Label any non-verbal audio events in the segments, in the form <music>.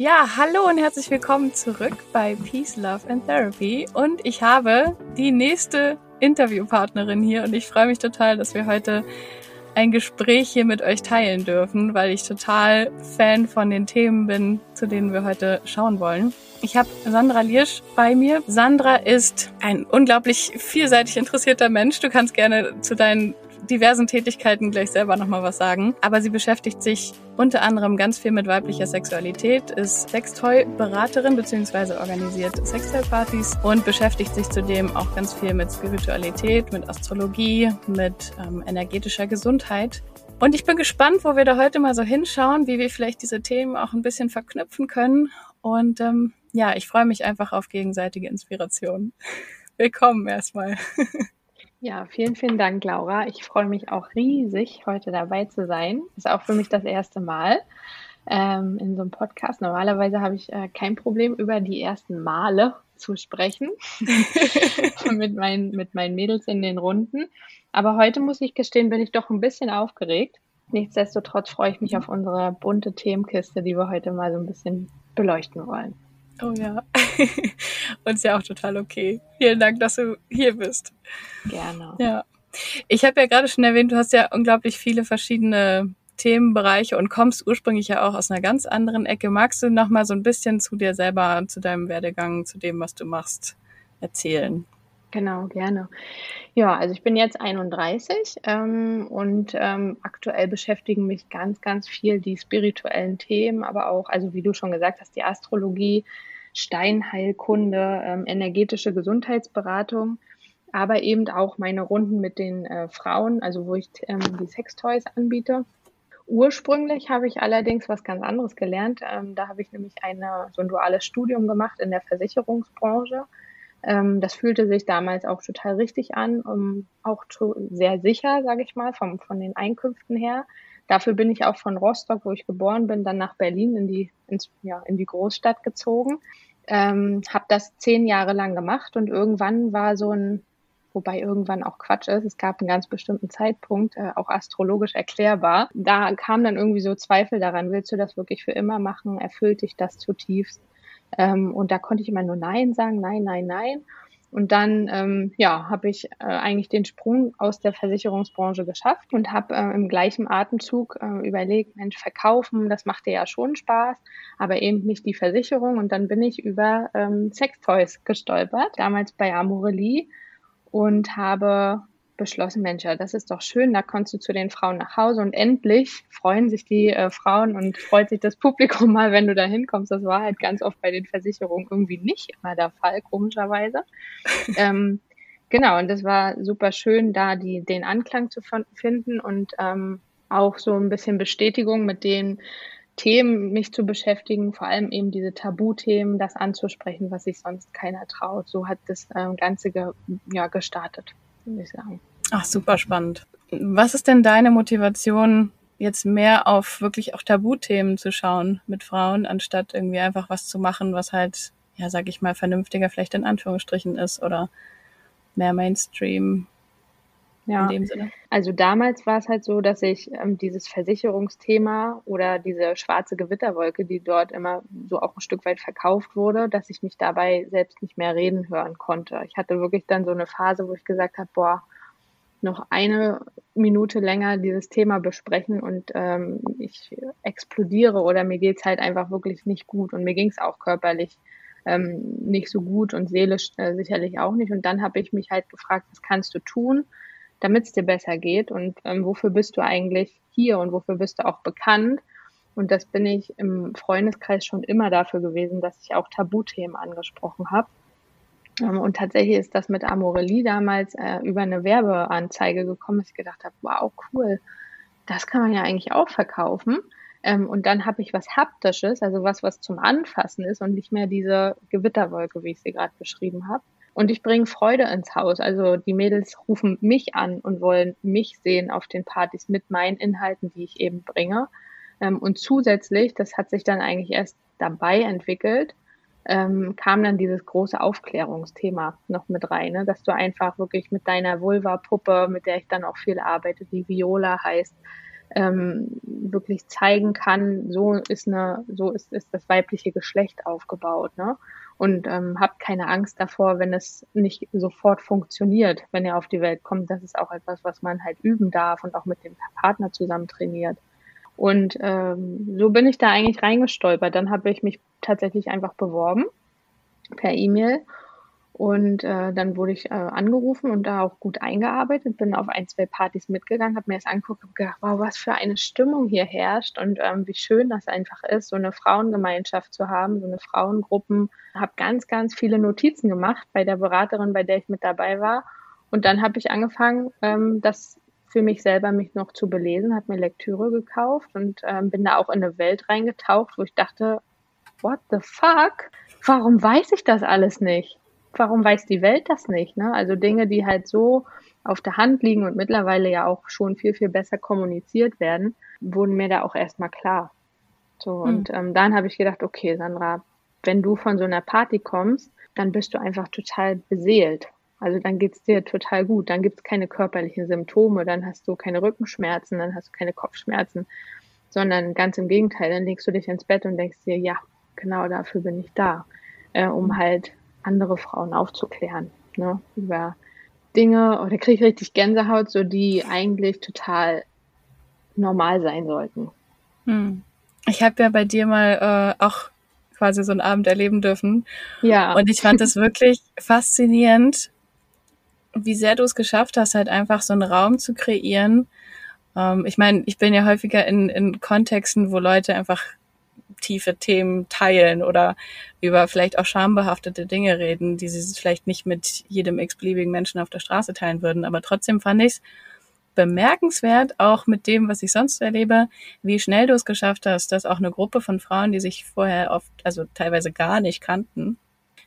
Ja, hallo und herzlich willkommen zurück bei Peace, Love and Therapy. Und ich habe die nächste Interviewpartnerin hier und ich freue mich total, dass wir heute ein Gespräch hier mit euch teilen dürfen, weil ich total Fan von den Themen bin, zu denen wir heute schauen wollen. Ich habe Sandra Liersch bei mir. Sandra ist ein unglaublich vielseitig interessierter Mensch. Du kannst gerne zu deinen diversen Tätigkeiten gleich selber nochmal was sagen. Aber sie beschäftigt sich unter anderem ganz viel mit weiblicher Sexualität, ist Sextoy-Beraterin bzw. organisiert Sextoy-Partys und beschäftigt sich zudem auch ganz viel mit Spiritualität, mit Astrologie, mit ähm, energetischer Gesundheit. Und ich bin gespannt, wo wir da heute mal so hinschauen, wie wir vielleicht diese Themen auch ein bisschen verknüpfen können. Und ähm, ja, ich freue mich einfach auf gegenseitige Inspiration. <laughs> Willkommen erstmal. <laughs> Ja, vielen, vielen Dank, Laura. Ich freue mich auch riesig, heute dabei zu sein. Ist auch für mich das erste Mal ähm, in so einem Podcast. Normalerweise habe ich äh, kein Problem, über die ersten Male zu sprechen <laughs> mit, meinen, mit meinen Mädels in den Runden. Aber heute muss ich gestehen, bin ich doch ein bisschen aufgeregt. Nichtsdestotrotz freue ich mich auf unsere bunte Themenkiste, die wir heute mal so ein bisschen beleuchten wollen. Oh ja. <laughs> Und ist ja auch total okay. Vielen Dank, dass du hier bist. Gerne. Ja. Ich habe ja gerade schon erwähnt, du hast ja unglaublich viele verschiedene Themenbereiche und kommst ursprünglich ja auch aus einer ganz anderen Ecke. Magst du noch mal so ein bisschen zu dir selber, zu deinem Werdegang, zu dem, was du machst, erzählen? Genau, gerne. Ja, also ich bin jetzt 31 ähm, und ähm, aktuell beschäftigen mich ganz, ganz viel die spirituellen Themen, aber auch, also wie du schon gesagt hast, die Astrologie, Steinheilkunde, ähm, energetische Gesundheitsberatung, aber eben auch meine Runden mit den äh, Frauen, also wo ich ähm, die Sextoys anbiete. Ursprünglich habe ich allerdings was ganz anderes gelernt. Ähm, da habe ich nämlich eine, so ein duales Studium gemacht in der Versicherungsbranche ähm, das fühlte sich damals auch total richtig an, um, auch sehr sicher, sage ich mal, vom, von den Einkünften her. Dafür bin ich auch von Rostock, wo ich geboren bin, dann nach Berlin in die, ins, ja, in die Großstadt gezogen. Ähm, habe das zehn Jahre lang gemacht und irgendwann war so ein, wobei irgendwann auch Quatsch ist, es gab einen ganz bestimmten Zeitpunkt, äh, auch astrologisch erklärbar. Da kam dann irgendwie so Zweifel daran, willst du das wirklich für immer machen? Erfüllt dich das zutiefst? Ähm, und da konnte ich immer nur Nein sagen, nein, nein, nein. Und dann ähm, ja, habe ich äh, eigentlich den Sprung aus der Versicherungsbranche geschafft und habe äh, im gleichen Atemzug äh, überlegt, Mensch, verkaufen, das macht dir ja schon Spaß, aber eben nicht die Versicherung. Und dann bin ich über ähm, Sextoys gestolpert, damals bei Amorelie und habe beschlossen, Mensch, ja, das ist doch schön, da kommst du zu den Frauen nach Hause und endlich freuen sich die äh, Frauen und freut sich das Publikum mal, wenn du da hinkommst. Das war halt ganz oft bei den Versicherungen irgendwie nicht immer der Fall, komischerweise. <laughs> ähm, genau, und das war super schön, da die, den Anklang zu finden und ähm, auch so ein bisschen Bestätigung mit den Themen mich zu beschäftigen, vor allem eben diese Tabuthemen, das anzusprechen, was sich sonst keiner traut. So hat das ähm, Ganze ge ja, gestartet würde ich sagen. Ach, super spannend. Was ist denn deine Motivation, jetzt mehr auf wirklich auch Tabuthemen zu schauen mit Frauen, anstatt irgendwie einfach was zu machen, was halt, ja, sag ich mal, vernünftiger vielleicht in Anführungsstrichen ist oder mehr Mainstream ja. in dem Sinne? Also damals war es halt so, dass ich ähm, dieses Versicherungsthema oder diese schwarze Gewitterwolke, die dort immer so auch ein Stück weit verkauft wurde, dass ich mich dabei selbst nicht mehr reden hören konnte. Ich hatte wirklich dann so eine Phase, wo ich gesagt habe, boah, noch eine Minute länger dieses Thema besprechen und ähm, ich explodiere oder mir geht's halt einfach wirklich nicht gut und mir ging's auch körperlich ähm, nicht so gut und seelisch äh, sicherlich auch nicht. Und dann habe ich mich halt gefragt, was kannst du tun, damit es dir besser geht und ähm, wofür bist du eigentlich hier und wofür bist du auch bekannt. Und das bin ich im Freundeskreis schon immer dafür gewesen, dass ich auch Tabuthemen angesprochen habe. Ähm, und tatsächlich ist das mit Amorelie damals äh, über eine Werbeanzeige gekommen, dass ich gedacht habe, wow, cool, das kann man ja eigentlich auch verkaufen. Ähm, und dann habe ich was Haptisches, also was, was zum Anfassen ist und nicht mehr diese Gewitterwolke, wie ich sie gerade beschrieben habe. Und ich bringe Freude ins Haus. Also die Mädels rufen mich an und wollen mich sehen auf den Partys mit meinen Inhalten, die ich eben bringe. Ähm, und zusätzlich, das hat sich dann eigentlich erst dabei entwickelt, ähm, kam dann dieses große Aufklärungsthema noch mit rein, ne? dass du einfach wirklich mit deiner Vulva-Puppe, mit der ich dann auch viel arbeite, die Viola heißt, ähm, wirklich zeigen kann, so ist eine, so ist, ist das weibliche Geschlecht aufgebaut, ne? Und ähm, habt keine Angst davor, wenn es nicht sofort funktioniert, wenn ihr auf die Welt kommt. Das ist auch etwas, was man halt üben darf und auch mit dem Partner zusammen trainiert. Und ähm, so bin ich da eigentlich reingestolpert. Dann habe ich mich tatsächlich einfach beworben per E-Mail und äh, dann wurde ich äh, angerufen und da auch gut eingearbeitet, bin auf ein, zwei Partys mitgegangen, habe mir das angeguckt und gedacht, wow, was für eine Stimmung hier herrscht und ähm, wie schön das einfach ist, so eine Frauengemeinschaft zu haben, so eine Frauengruppen. Habe ganz, ganz viele Notizen gemacht bei der Beraterin, bei der ich mit dabei war. Und dann habe ich angefangen, ähm, das für mich selber mich noch zu belesen, habe mir Lektüre gekauft und ähm, bin da auch in eine Welt reingetaucht, wo ich dachte, what the fuck? Warum weiß ich das alles nicht? warum weiß die Welt das nicht? Ne? Also Dinge, die halt so auf der Hand liegen und mittlerweile ja auch schon viel, viel besser kommuniziert werden, wurden mir da auch erstmal klar. So, hm. und ähm, dann habe ich gedacht, okay, Sandra, wenn du von so einer Party kommst, dann bist du einfach total beseelt. Also dann geht's dir total gut. Dann gibt's keine körperlichen Symptome, dann hast du keine Rückenschmerzen, dann hast du keine Kopfschmerzen, sondern ganz im Gegenteil, dann legst du dich ins Bett und denkst dir, ja, genau dafür bin ich da, äh, um halt andere Frauen aufzuklären, ne, über Dinge, oder kriege ich richtig Gänsehaut, so die eigentlich total normal sein sollten. Hm. Ich habe ja bei dir mal äh, auch quasi so einen Abend erleben dürfen. Ja. Und ich fand es wirklich <laughs> faszinierend, wie sehr du es geschafft hast, halt einfach so einen Raum zu kreieren. Ähm, ich meine, ich bin ja häufiger in, in Kontexten, wo Leute einfach tiefe Themen teilen oder über vielleicht auch schambehaftete Dinge reden, die sie vielleicht nicht mit jedem x-beliebigen Menschen auf der Straße teilen würden. Aber trotzdem fand ich es bemerkenswert, auch mit dem, was ich sonst erlebe, wie schnell du es geschafft hast, dass auch eine Gruppe von Frauen, die sich vorher oft, also teilweise gar nicht kannten,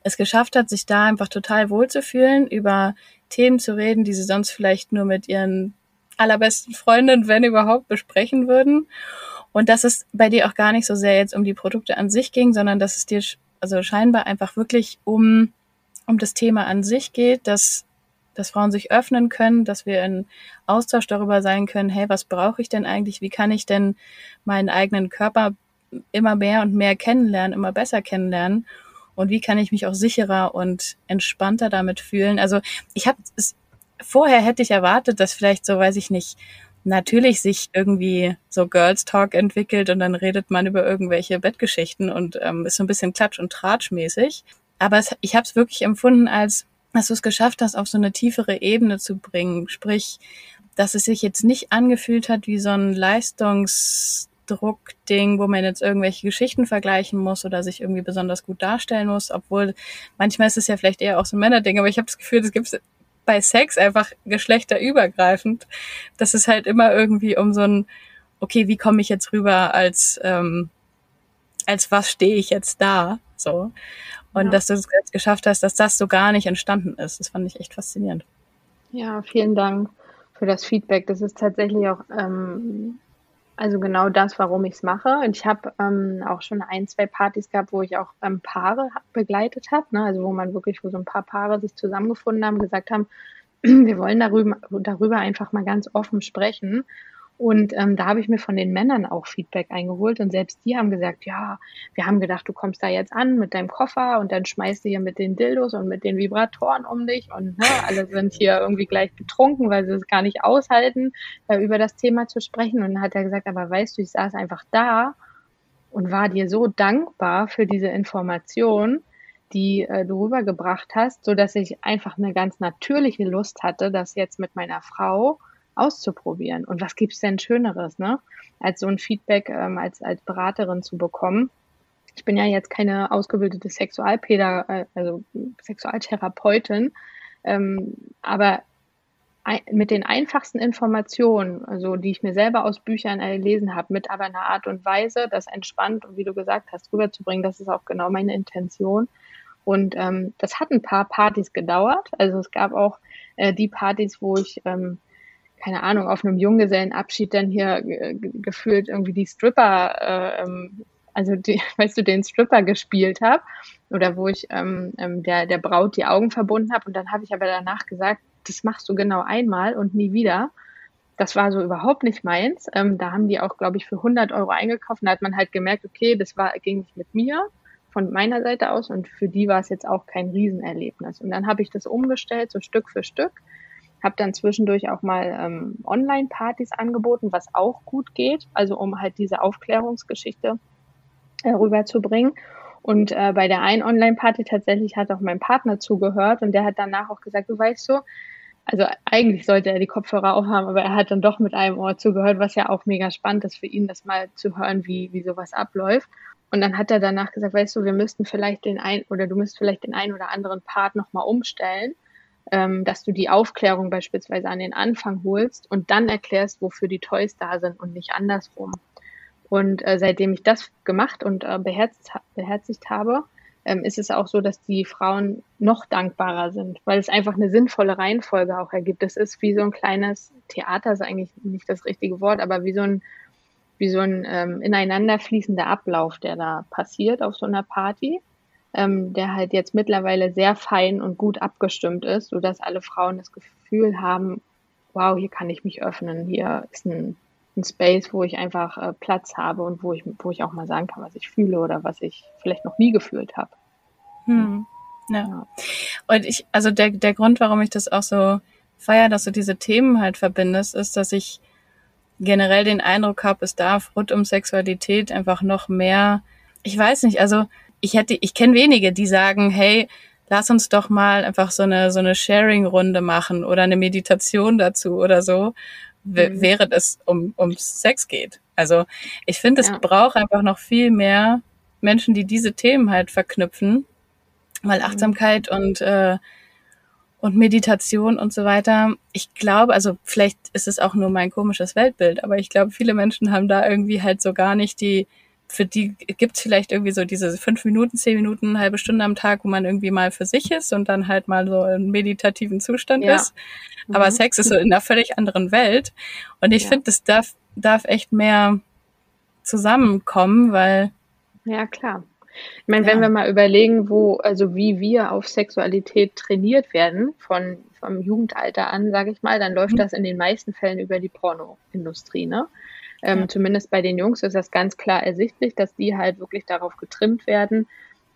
es geschafft hat, sich da einfach total wohlzufühlen, über Themen zu reden, die sie sonst vielleicht nur mit ihren allerbesten Freundinnen, wenn überhaupt, besprechen würden. Und dass es bei dir auch gar nicht so sehr jetzt um die Produkte an sich ging, sondern dass es dir also scheinbar einfach wirklich um, um das Thema an sich geht, dass, dass Frauen sich öffnen können, dass wir in Austausch darüber sein können, hey, was brauche ich denn eigentlich? Wie kann ich denn meinen eigenen Körper immer mehr und mehr kennenlernen, immer besser kennenlernen? Und wie kann ich mich auch sicherer und entspannter damit fühlen? Also ich habe es vorher hätte ich erwartet, dass vielleicht so, weiß ich nicht, natürlich sich irgendwie so Girls Talk entwickelt und dann redet man über irgendwelche Bettgeschichten und ähm, ist so ein bisschen klatsch- und tratschmäßig. Aber es, ich habe es wirklich empfunden, als dass du es geschafft hast, auf so eine tiefere Ebene zu bringen. Sprich, dass es sich jetzt nicht angefühlt hat wie so ein Leistungsdruck-Ding, wo man jetzt irgendwelche Geschichten vergleichen muss oder sich irgendwie besonders gut darstellen muss, obwohl manchmal ist es ja vielleicht eher auch so ein Männerding, aber ich habe das Gefühl, das gibt bei Sex einfach geschlechterübergreifend, dass es halt immer irgendwie um so ein, okay, wie komme ich jetzt rüber als, ähm, als was stehe ich jetzt da, so. Und ja. dass du es geschafft hast, dass das so gar nicht entstanden ist. Das fand ich echt faszinierend. Ja, vielen Dank für das Feedback. Das ist tatsächlich auch ähm, also genau das, warum ich es mache. Und ich habe ähm, auch schon ein, zwei Partys gehabt, wo ich auch ähm, Paare begleitet habe. Ne? Also wo man wirklich, wo so ein paar Paare sich zusammengefunden haben, gesagt haben, <clears throat> wir wollen darüber, darüber einfach mal ganz offen sprechen. Und ähm, da habe ich mir von den Männern auch Feedback eingeholt und selbst die haben gesagt, ja, wir haben gedacht, du kommst da jetzt an mit deinem Koffer und dann schmeißt du hier mit den Dildos und mit den Vibratoren um dich und ne, alle sind hier irgendwie gleich betrunken, weil sie es gar nicht aushalten, äh, über das Thema zu sprechen. Und dann hat er gesagt, aber weißt du, ich saß einfach da und war dir so dankbar für diese Information, die äh, du rübergebracht hast, so dass ich einfach eine ganz natürliche Lust hatte, das jetzt mit meiner Frau auszuprobieren. Und was gibt's denn Schöneres, ne? Als so ein Feedback ähm, als, als Beraterin zu bekommen. Ich bin ja jetzt keine ausgebildete Sexualpäder, äh, also Sexualtherapeutin, ähm, aber mit den einfachsten Informationen, also die ich mir selber aus Büchern erlesen habe, mit aber einer Art und Weise, das entspannt und wie du gesagt hast, rüberzubringen, das ist auch genau meine Intention. Und ähm, das hat ein paar Partys gedauert. Also es gab auch äh, die Partys, wo ich ähm, keine Ahnung, auf einem Junggesellenabschied dann hier gefühlt irgendwie die Stripper, äh, ähm, also die, <laughs> weißt du, den Stripper gespielt habe oder wo ich ähm, ähm, der, der Braut die Augen verbunden habe und dann habe ich aber danach gesagt, das machst du genau einmal und nie wieder. das war so überhaupt nicht meins. Ähm, da haben die auch, glaube ich, für 100 Euro eingekauft. Und da hat man halt gemerkt, okay, das war, ging nicht mit mir von meiner Seite aus und für die war es jetzt auch kein Riesenerlebnis. Und dann habe ich das umgestellt, so Stück für Stück. Habe dann zwischendurch auch mal ähm, Online-Partys angeboten, was auch gut geht, also um halt diese Aufklärungsgeschichte äh, rüberzubringen. Und äh, bei der einen Online-Party tatsächlich hat auch mein Partner zugehört und der hat danach auch gesagt, du weißt so, also eigentlich sollte er die Kopfhörer aufhaben, aber er hat dann doch mit einem Ohr zugehört, was ja auch mega spannend ist für ihn, das mal zu hören, wie, wie sowas abläuft. Und dann hat er danach gesagt, weißt du, wir müssten vielleicht den ein oder du müsst vielleicht den einen oder anderen Part nochmal umstellen, ähm, dass du die Aufklärung beispielsweise an den Anfang holst und dann erklärst, wofür die Toys da sind und nicht andersrum. Und äh, seitdem ich das gemacht und äh, beherzt, beherzigt habe, ähm, ist es auch so, dass die Frauen noch dankbarer sind, weil es einfach eine sinnvolle Reihenfolge auch ergibt. Es ist wie so ein kleines Theater, ist eigentlich nicht das richtige Wort, aber wie so ein, wie so ein ähm, ineinander fließender Ablauf, der da passiert auf so einer Party, ähm, der halt jetzt mittlerweile sehr fein und gut abgestimmt ist, sodass alle Frauen das Gefühl haben, wow, hier kann ich mich öffnen, hier ist ein ein Space, wo ich einfach äh, Platz habe und wo ich, wo ich auch mal sagen kann, was ich fühle oder was ich vielleicht noch nie gefühlt habe. Hm. Ja. Und ich, also der, der Grund, warum ich das auch so feier, dass du diese Themen halt verbindest, ist, dass ich generell den Eindruck habe, es darf rund um Sexualität einfach noch mehr, ich weiß nicht, also ich hätte, ich kenne wenige, die sagen, hey, lass uns doch mal einfach so eine, so eine Sharing-Runde machen oder eine Meditation dazu oder so mhm. während es um, um Sex geht. Also ich finde, es ja. braucht einfach noch viel mehr Menschen, die diese Themen halt verknüpfen, weil mhm. Achtsamkeit mhm. und äh, und Meditation und so weiter. Ich glaube, also vielleicht ist es auch nur mein komisches Weltbild, aber ich glaube, viele Menschen haben da irgendwie halt so gar nicht die für die gibt's vielleicht irgendwie so diese fünf Minuten, zehn Minuten, halbe Stunde am Tag, wo man irgendwie mal für sich ist und dann halt mal so im meditativen Zustand ja. ist. Aber mhm. Sex ist so in einer völlig anderen Welt. Und ich ja. finde, das darf, darf echt mehr zusammenkommen, weil. Ja, klar. Ich meine, ja. wenn wir mal überlegen, wo, also wie wir auf Sexualität trainiert werden, von, vom Jugendalter an, sage ich mal, dann läuft mhm. das in den meisten Fällen über die Pornoindustrie, ne? Ähm, ja. Zumindest bei den Jungs ist das ganz klar ersichtlich, dass die halt wirklich darauf getrimmt werden.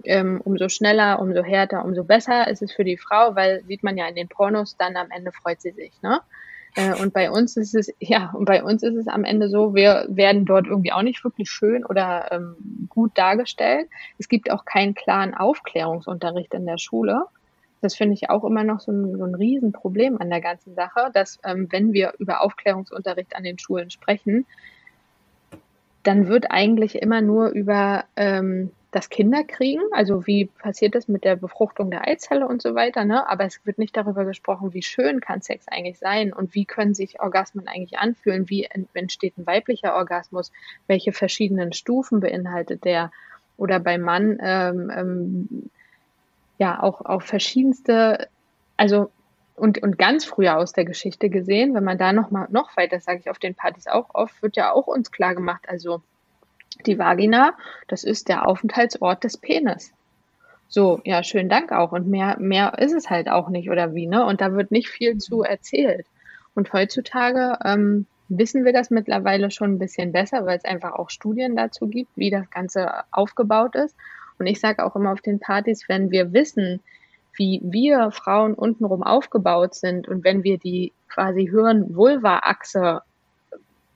Ähm, umso schneller, umso härter, umso besser ist es für die Frau, weil sieht man ja in den Pornos, dann am Ende freut sie sich. Ne? Äh, und bei uns ist es, <laughs> ja, und bei uns ist es am Ende so, wir werden dort irgendwie auch nicht wirklich schön oder ähm, gut dargestellt. Es gibt auch keinen klaren Aufklärungsunterricht in der Schule. Das finde ich auch immer noch so ein, so ein Riesenproblem an der ganzen Sache, dass ähm, wenn wir über Aufklärungsunterricht an den Schulen sprechen, dann wird eigentlich immer nur über ähm, das Kinderkriegen, also wie passiert das mit der Befruchtung der Eizelle und so weiter, ne? Aber es wird nicht darüber gesprochen, wie schön kann Sex eigentlich sein und wie können sich Orgasmen eigentlich anfühlen, wie entsteht ein weiblicher Orgasmus, welche verschiedenen Stufen beinhaltet der? Oder beim Mann ähm, ähm, ja auch auf verschiedenste, also und, und ganz früher aus der Geschichte gesehen, wenn man da noch mal noch weiter, sage ich auf den Partys auch oft, wird ja auch uns klar gemacht, also die Vagina, das ist der Aufenthaltsort des Penis. So, ja, schönen Dank auch. Und mehr, mehr ist es halt auch nicht, oder wie, ne? Und da wird nicht viel zu erzählt. Und heutzutage ähm, wissen wir das mittlerweile schon ein bisschen besser, weil es einfach auch Studien dazu gibt, wie das Ganze aufgebaut ist. Und ich sage auch immer auf den Partys, wenn wir wissen, wie wir Frauen untenrum aufgebaut sind und wenn wir die quasi Hirn-Vulva-Achse,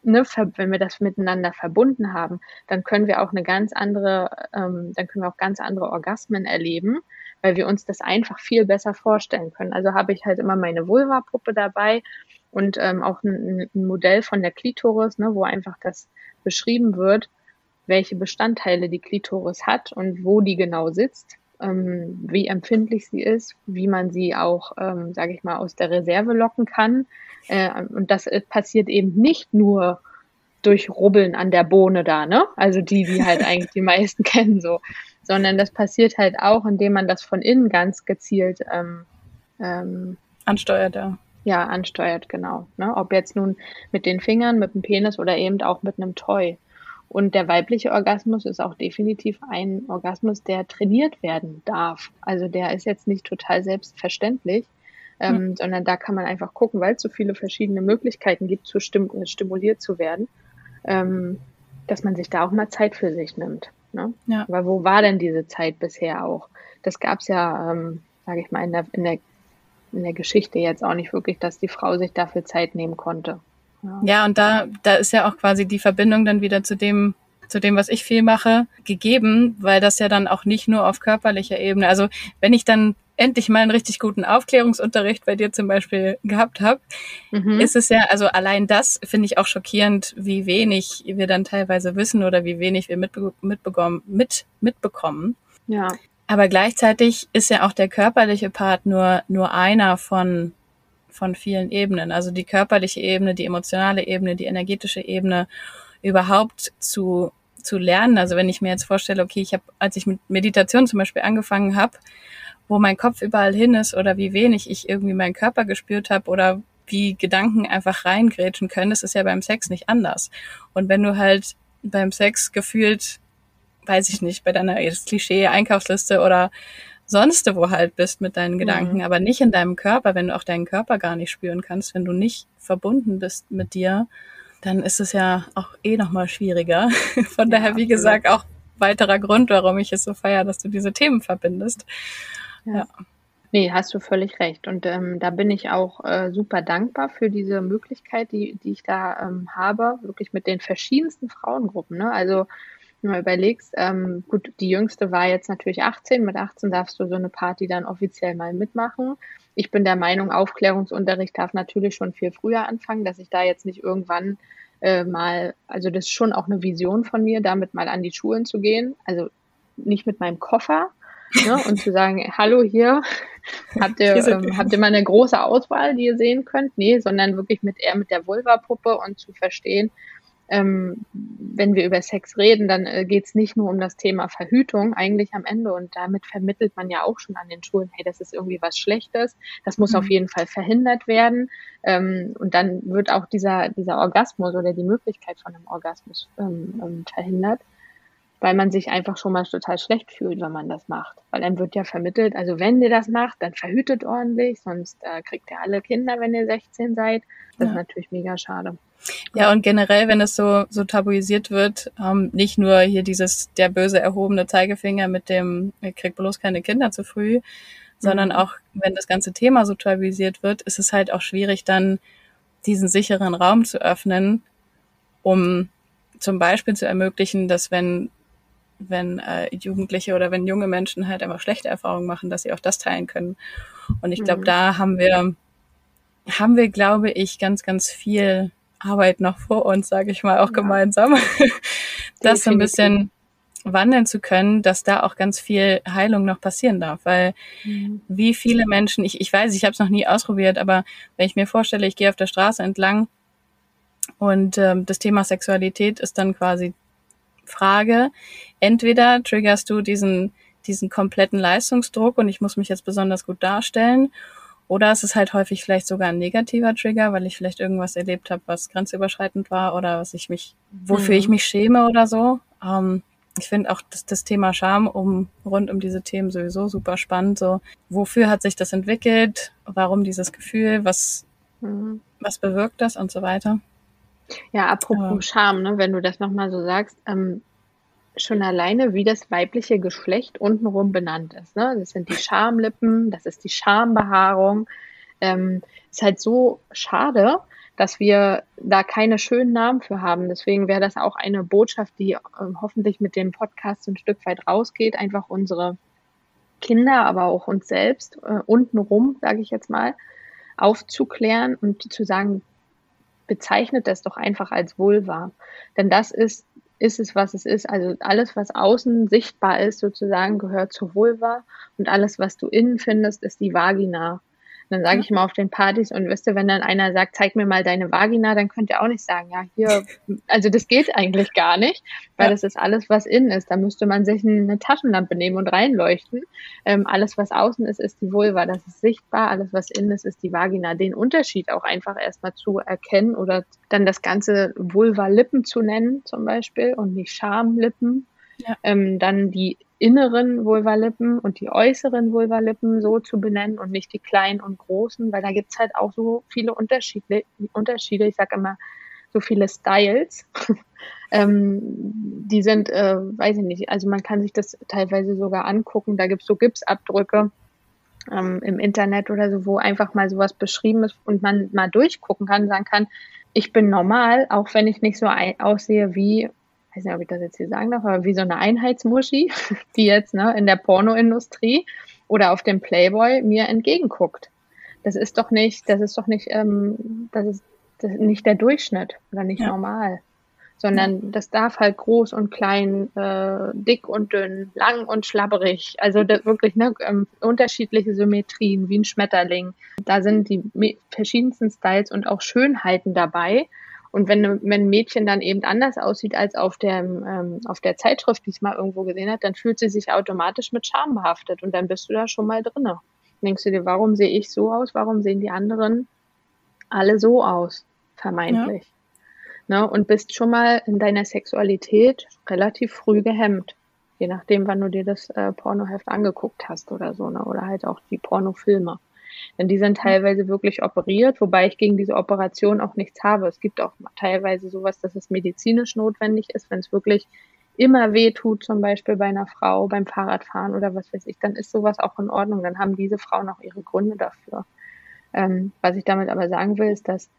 ne, wenn wir das miteinander verbunden haben, dann können wir auch eine ganz andere, ähm, dann können wir auch ganz andere Orgasmen erleben, weil wir uns das einfach viel besser vorstellen können. Also habe ich halt immer meine Vulva-Puppe dabei und ähm, auch ein, ein Modell von der Klitoris, ne, wo einfach das beschrieben wird, welche Bestandteile die Klitoris hat und wo die genau sitzt ähm, wie empfindlich sie ist, wie man sie auch, ähm, sage ich mal, aus der Reserve locken kann. Äh, und das äh, passiert eben nicht nur durch Rubbeln an der Bohne da, ne? Also die, die halt <laughs> eigentlich die meisten kennen so, sondern das passiert halt auch, indem man das von innen ganz gezielt ähm, ähm, ansteuert, ja. Ja, ansteuert, genau. Ne? Ob jetzt nun mit den Fingern, mit dem Penis oder eben auch mit einem Toy. Und der weibliche Orgasmus ist auch definitiv ein Orgasmus, der trainiert werden darf. Also der ist jetzt nicht total selbstverständlich, ähm, mhm. sondern da kann man einfach gucken, weil es so viele verschiedene Möglichkeiten gibt, zu stim stimuliert zu werden, ähm, dass man sich da auch mal Zeit für sich nimmt. Ne? Ja. Aber wo war denn diese Zeit bisher auch? Das gab es ja, ähm, sage ich mal, in der, in, der, in der Geschichte jetzt auch nicht wirklich, dass die Frau sich dafür Zeit nehmen konnte. Ja, ja und da, da ist ja auch quasi die Verbindung dann wieder zu dem, zu dem, was ich viel mache, gegeben, weil das ja dann auch nicht nur auf körperlicher Ebene, also wenn ich dann endlich mal einen richtig guten Aufklärungsunterricht bei dir zum Beispiel gehabt habe, mhm. ist es ja, also allein das finde ich auch schockierend, wie wenig wir dann teilweise wissen oder wie wenig wir mitbe mitbekommen, mit, mitbekommen. Ja. Aber gleichzeitig ist ja auch der körperliche Part nur, nur einer von, von vielen Ebenen. Also die körperliche Ebene, die emotionale Ebene, die energetische Ebene überhaupt zu, zu lernen. Also wenn ich mir jetzt vorstelle, okay, ich habe, als ich mit Meditation zum Beispiel angefangen habe, wo mein Kopf überall hin ist oder wie wenig ich irgendwie meinen Körper gespürt habe oder wie Gedanken einfach reingrätschen können, das ist ja beim Sex nicht anders. Und wenn du halt beim Sex gefühlt, weiß ich nicht, bei deiner Klischee Einkaufsliste oder sonst wo halt bist mit deinen Gedanken, mhm. aber nicht in deinem Körper, wenn du auch deinen Körper gar nicht spüren kannst, wenn du nicht verbunden bist mit dir, dann ist es ja auch eh nochmal schwieriger. <laughs> Von ja, daher, wie gesagt, auch weiterer Grund, warum ich es so feier, dass du diese Themen verbindest. Ja. Nee, hast du völlig recht. Und ähm, da bin ich auch äh, super dankbar für diese Möglichkeit, die, die ich da ähm, habe, wirklich mit den verschiedensten Frauengruppen. Ne? Also, mal überlegst, ähm, gut, die jüngste war jetzt natürlich 18. Mit 18 darfst du so eine Party dann offiziell mal mitmachen. Ich bin der Meinung, Aufklärungsunterricht darf natürlich schon viel früher anfangen, dass ich da jetzt nicht irgendwann äh, mal, also das ist schon auch eine Vision von mir, damit mal an die Schulen zu gehen. Also nicht mit meinem Koffer, Ne? Und zu sagen, <laughs> hallo hier, habt ihr, <laughs> ähm, habt ihr mal eine große Auswahl, die ihr sehen könnt? Nee, sondern wirklich mit eher mit der Vulva-Puppe und zu verstehen, ähm, wenn wir über Sex reden, dann äh, geht es nicht nur um das Thema Verhütung eigentlich am Ende. Und damit vermittelt man ja auch schon an den Schulen, hey, das ist irgendwie was Schlechtes, das muss mhm. auf jeden Fall verhindert werden. Ähm, und dann wird auch dieser, dieser Orgasmus oder die Möglichkeit von einem Orgasmus ähm, ähm verhindert weil man sich einfach schon mal total schlecht fühlt, wenn man das macht. Weil dann wird ja vermittelt, also wenn ihr das macht, dann verhütet ordentlich, sonst äh, kriegt ihr alle Kinder, wenn ihr 16 seid. Das ja. ist natürlich mega schade. Ja, und generell, wenn es so, so tabuisiert wird, ähm, nicht nur hier dieses, der böse erhobene Zeigefinger mit dem, ihr kriegt bloß keine Kinder zu früh, sondern mhm. auch, wenn das ganze Thema so tabuisiert wird, ist es halt auch schwierig, dann diesen sicheren Raum zu öffnen, um zum Beispiel zu ermöglichen, dass wenn wenn äh, Jugendliche oder wenn junge Menschen halt einfach schlechte Erfahrungen machen, dass sie auch das teilen können. Und ich glaube, mhm. da haben wir, haben wir, glaube ich, ganz, ganz viel Arbeit noch vor uns, sage ich mal, auch ja. gemeinsam, <laughs> das so ein bisschen wandeln zu können, dass da auch ganz viel Heilung noch passieren darf. Weil mhm. wie viele Menschen, ich, ich weiß, ich habe es noch nie ausprobiert, aber wenn ich mir vorstelle, ich gehe auf der Straße entlang und ähm, das Thema Sexualität ist dann quasi Frage. Entweder triggerst du diesen, diesen kompletten Leistungsdruck und ich muss mich jetzt besonders gut darstellen. Oder es ist halt häufig vielleicht sogar ein negativer Trigger, weil ich vielleicht irgendwas erlebt habe, was grenzüberschreitend war oder was ich mich, wofür mhm. ich mich schäme oder so. Ähm, ich finde auch das, das Thema Scham um rund um diese Themen sowieso super spannend. So, wofür hat sich das entwickelt? Warum dieses Gefühl? Was, mhm. was bewirkt das und so weiter? Ja, apropos ja. Scham, ne, wenn du das nochmal so sagst, ähm, schon alleine, wie das weibliche Geschlecht untenrum benannt ist. Ne? Das sind die Schamlippen, das ist die Schambehaarung. Ähm, ist halt so schade, dass wir da keine schönen Namen für haben. Deswegen wäre das auch eine Botschaft, die äh, hoffentlich mit dem Podcast ein Stück weit rausgeht, einfach unsere Kinder, aber auch uns selbst äh, untenrum, sage ich jetzt mal, aufzuklären und zu sagen, bezeichnet das doch einfach als Vulva. Denn das ist, ist es, was es ist. Also alles, was außen sichtbar ist, sozusagen, gehört zur Vulva und alles, was du innen findest, ist die Vagina dann sage ich mal auf den Partys und wisst ihr, wenn dann einer sagt, zeig mir mal deine Vagina, dann könnt ihr auch nicht sagen, ja, hier, <laughs> also das geht eigentlich gar nicht, weil ja. das ist alles, was innen ist. Da müsste man sich eine Taschenlampe nehmen und reinleuchten. Ähm, alles, was außen ist, ist die Vulva, das ist sichtbar. Alles, was innen ist, ist die Vagina. Den Unterschied auch einfach erstmal zu erkennen oder dann das ganze Vulva-Lippen zu nennen zum Beispiel und nicht Schamlippen. Ja. Ähm, dann die inneren Vulvalippen und die äußeren Vulvalippen so zu benennen und nicht die kleinen und großen, weil da gibt's halt auch so viele Unterschiede. Unterschiede. Ich sage immer, so viele Styles. <laughs> ähm, die sind, äh, weiß ich nicht, also man kann sich das teilweise sogar angucken. Da gibt's so Gipsabdrücke ähm, im Internet oder so, wo einfach mal sowas beschrieben ist und man mal durchgucken kann, sagen kann, ich bin normal, auch wenn ich nicht so aussehe wie, weiß nicht, ob ich das jetzt hier sagen darf, aber wie so eine Einheitsmuschi, <laughs> die jetzt ne, in der Pornoindustrie oder auf dem Playboy mir entgegenguckt. Das ist doch nicht, das ist doch nicht, ähm, das ist, das ist nicht der Durchschnitt oder nicht ja. normal sondern das darf halt groß und klein, äh, dick und dünn, lang und schlabberig. Also wirklich ne, ähm, unterschiedliche Symmetrien wie ein Schmetterling. Da sind die verschiedensten Styles und auch Schönheiten dabei. Und wenn, wenn ein Mädchen dann eben anders aussieht als auf der, ähm, auf der Zeitschrift, die es mal irgendwo gesehen hat, dann fühlt sie sich automatisch mit Scham behaftet und dann bist du da schon mal drinne. Denkst du dir, warum sehe ich so aus? Warum sehen die anderen alle so aus? Vermeintlich. Ja ne, und bist schon mal in deiner Sexualität relativ früh gehemmt. Je nachdem, wann du dir das äh, Pornoheft angeguckt hast oder so, ne, oder halt auch die Pornofilme. Denn die sind teilweise wirklich operiert, wobei ich gegen diese Operation auch nichts habe. Es gibt auch teilweise sowas, dass es medizinisch notwendig ist, wenn es wirklich immer weh tut, zum Beispiel bei einer Frau beim Fahrradfahren oder was weiß ich, dann ist sowas auch in Ordnung. Dann haben diese Frauen auch ihre Gründe dafür. Ähm, was ich damit aber sagen will, ist, dass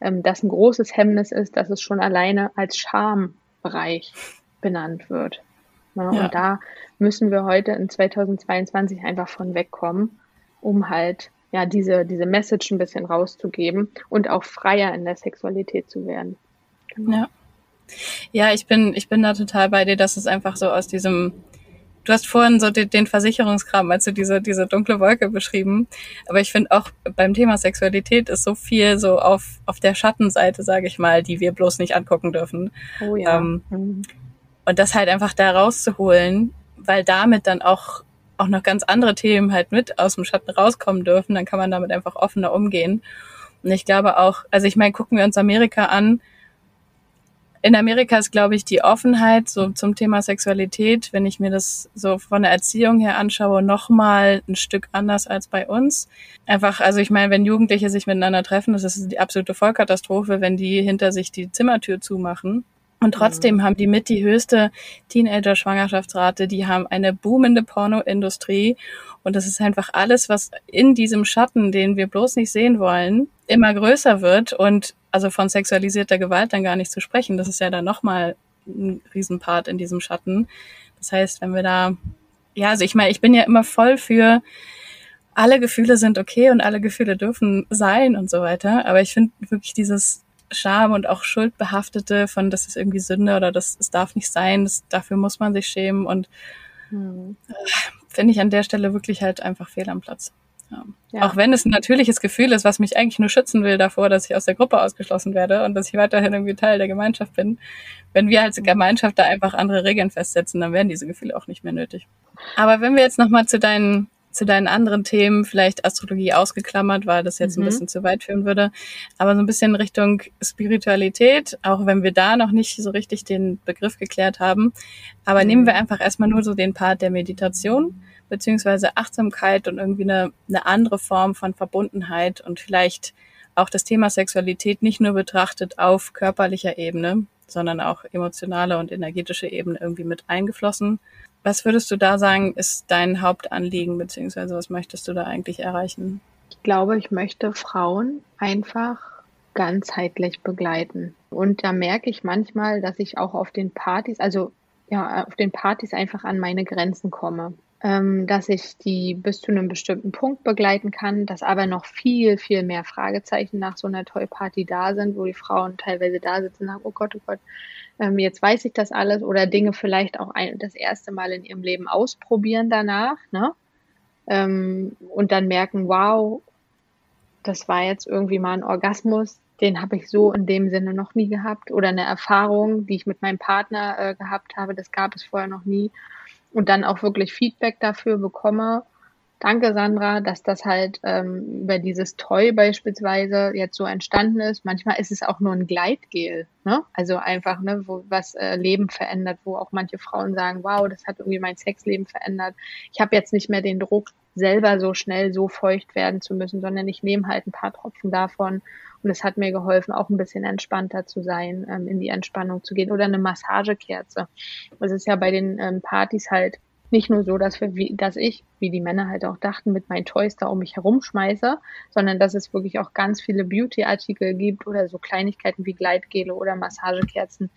ähm, das ein großes Hemmnis ist, dass es schon alleine als Schambereich benannt wird. Ja, ja. Und da müssen wir heute in 2022 einfach von wegkommen, um halt ja diese, diese Message ein bisschen rauszugeben und auch freier in der Sexualität zu werden. Genau. Ja. Ja, ich bin, ich bin da total bei dir, dass es einfach so aus diesem Du hast vorhin so den, den Versicherungskram, also diese, diese dunkle Wolke beschrieben. Aber ich finde auch beim Thema Sexualität ist so viel so auf, auf der Schattenseite, sage ich mal, die wir bloß nicht angucken dürfen. Oh ja. Ähm, mhm. Und das halt einfach da rauszuholen, weil damit dann auch, auch noch ganz andere Themen halt mit aus dem Schatten rauskommen dürfen, dann kann man damit einfach offener umgehen. Und ich glaube auch, also ich meine, gucken wir uns Amerika an, in Amerika ist, glaube ich, die Offenheit so zum Thema Sexualität, wenn ich mir das so von der Erziehung her anschaue, nochmal ein Stück anders als bei uns. Einfach, also ich meine, wenn Jugendliche sich miteinander treffen, das ist die absolute Vollkatastrophe, wenn die hinter sich die Zimmertür zumachen. Und trotzdem mhm. haben die mit die höchste Teenager-Schwangerschaftsrate, die haben eine boomende Pornoindustrie. Und das ist einfach alles, was in diesem Schatten, den wir bloß nicht sehen wollen, immer größer wird und also von sexualisierter Gewalt dann gar nicht zu sprechen. Das ist ja dann nochmal ein Riesenpart in diesem Schatten. Das heißt, wenn wir da, ja, also ich meine, ich bin ja immer voll für alle Gefühle sind okay und alle Gefühle dürfen sein und so weiter. Aber ich finde wirklich dieses Scham und auch Schuldbehaftete von, das ist irgendwie Sünde oder das, das darf nicht sein, das, dafür muss man sich schämen und hm. finde ich an der Stelle wirklich halt einfach fehl am Platz. Ja. Ja. Auch wenn es ein natürliches Gefühl ist, was mich eigentlich nur schützen will davor, dass ich aus der Gruppe ausgeschlossen werde und dass ich weiterhin irgendwie Teil der Gemeinschaft bin. Wenn wir als Gemeinschaft da einfach andere Regeln festsetzen, dann werden diese Gefühle auch nicht mehr nötig. Aber wenn wir jetzt nochmal zu deinen zu deinen anderen Themen, vielleicht Astrologie ausgeklammert, weil das jetzt mhm. ein bisschen zu weit führen würde, aber so ein bisschen Richtung Spiritualität, auch wenn wir da noch nicht so richtig den Begriff geklärt haben. Aber mhm. nehmen wir einfach erstmal nur so den Part der Meditation beziehungsweise Achtsamkeit und irgendwie eine, eine andere Form von Verbundenheit und vielleicht auch das Thema Sexualität nicht nur betrachtet auf körperlicher Ebene, sondern auch emotionale und energetische Ebene irgendwie mit eingeflossen. Was würdest du da sagen, ist dein Hauptanliegen, beziehungsweise was möchtest du da eigentlich erreichen? Ich glaube, ich möchte Frauen einfach ganzheitlich begleiten. Und da merke ich manchmal, dass ich auch auf den Partys, also ja, auf den Partys einfach an meine Grenzen komme dass ich die bis zu einem bestimmten Punkt begleiten kann, dass aber noch viel, viel mehr Fragezeichen nach so einer Toy-Party da sind, wo die Frauen teilweise da sitzen und sagen, oh Gott, oh Gott, ähm, jetzt weiß ich das alles. Oder Dinge vielleicht auch ein, das erste Mal in ihrem Leben ausprobieren danach, ne? Ähm, und dann merken, wow, das war jetzt irgendwie mal ein Orgasmus, den habe ich so in dem Sinne noch nie gehabt. Oder eine Erfahrung, die ich mit meinem Partner äh, gehabt habe, das gab es vorher noch nie und dann auch wirklich Feedback dafür bekomme, Danke, Sandra, dass das halt ähm, über dieses Toy beispielsweise jetzt so entstanden ist. Manchmal ist es auch nur ein Gleitgel, ne? Also einfach, ne, wo was äh, Leben verändert, wo auch manche Frauen sagen, wow, das hat irgendwie mein Sexleben verändert. Ich habe jetzt nicht mehr den Druck, selber so schnell so feucht werden zu müssen, sondern ich nehme halt ein paar Tropfen davon und es hat mir geholfen, auch ein bisschen entspannter zu sein, ähm, in die Entspannung zu gehen oder eine Massagekerze. Es ist ja bei den ähm, Partys halt nicht nur so, dass wir, wie, dass ich, wie die Männer halt auch dachten, mit meinen Toys da um mich herumschmeiße, sondern dass es wirklich auch ganz viele Beauty-Artikel gibt oder so Kleinigkeiten wie Gleitgele oder Massagekerzen,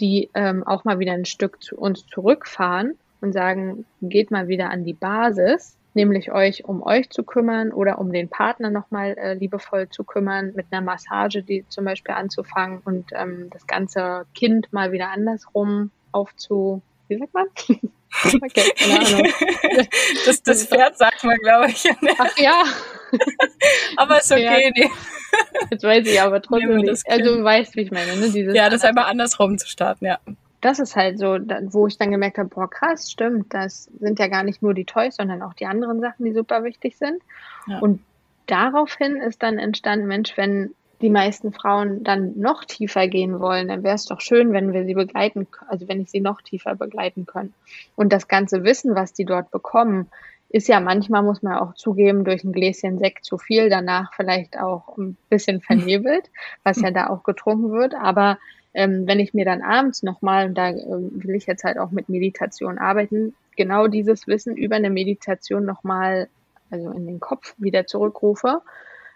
die ähm, auch mal wieder ein Stück zu uns zurückfahren und sagen, geht mal wieder an die Basis, nämlich euch um euch zu kümmern oder um den Partner nochmal äh, liebevoll zu kümmern, mit einer Massage, die zum Beispiel anzufangen und ähm, das ganze Kind mal wieder andersrum aufzu, wie sagt man? <laughs> Okay, keine <laughs> Ahnung. Das, das Pferd sagt man, glaube ich. Ach ja. <laughs> aber ist okay. Nee. Jetzt weiß ich aber trotzdem nicht. Also du weißt, wie ich meine. Ne? Dieses ja, das einmal andersrum zu starten, ja. Das ist halt so, wo ich dann gemerkt habe, boah, krass, stimmt, das sind ja gar nicht nur die Toys, sondern auch die anderen Sachen, die super wichtig sind. Ja. Und daraufhin ist dann entstanden, Mensch, wenn die meisten Frauen dann noch tiefer gehen wollen, dann wäre es doch schön, wenn wir sie begleiten, also wenn ich sie noch tiefer begleiten können. Und das ganze Wissen, was die dort bekommen, ist ja manchmal, muss man auch zugeben, durch ein Gläschen Sekt zu viel, danach vielleicht auch ein bisschen vernebelt, <laughs> was ja da auch getrunken wird. Aber ähm, wenn ich mir dann abends nochmal, und da ähm, will ich jetzt halt auch mit Meditation arbeiten, genau dieses Wissen über eine Meditation nochmal, also in den Kopf wieder zurückrufe,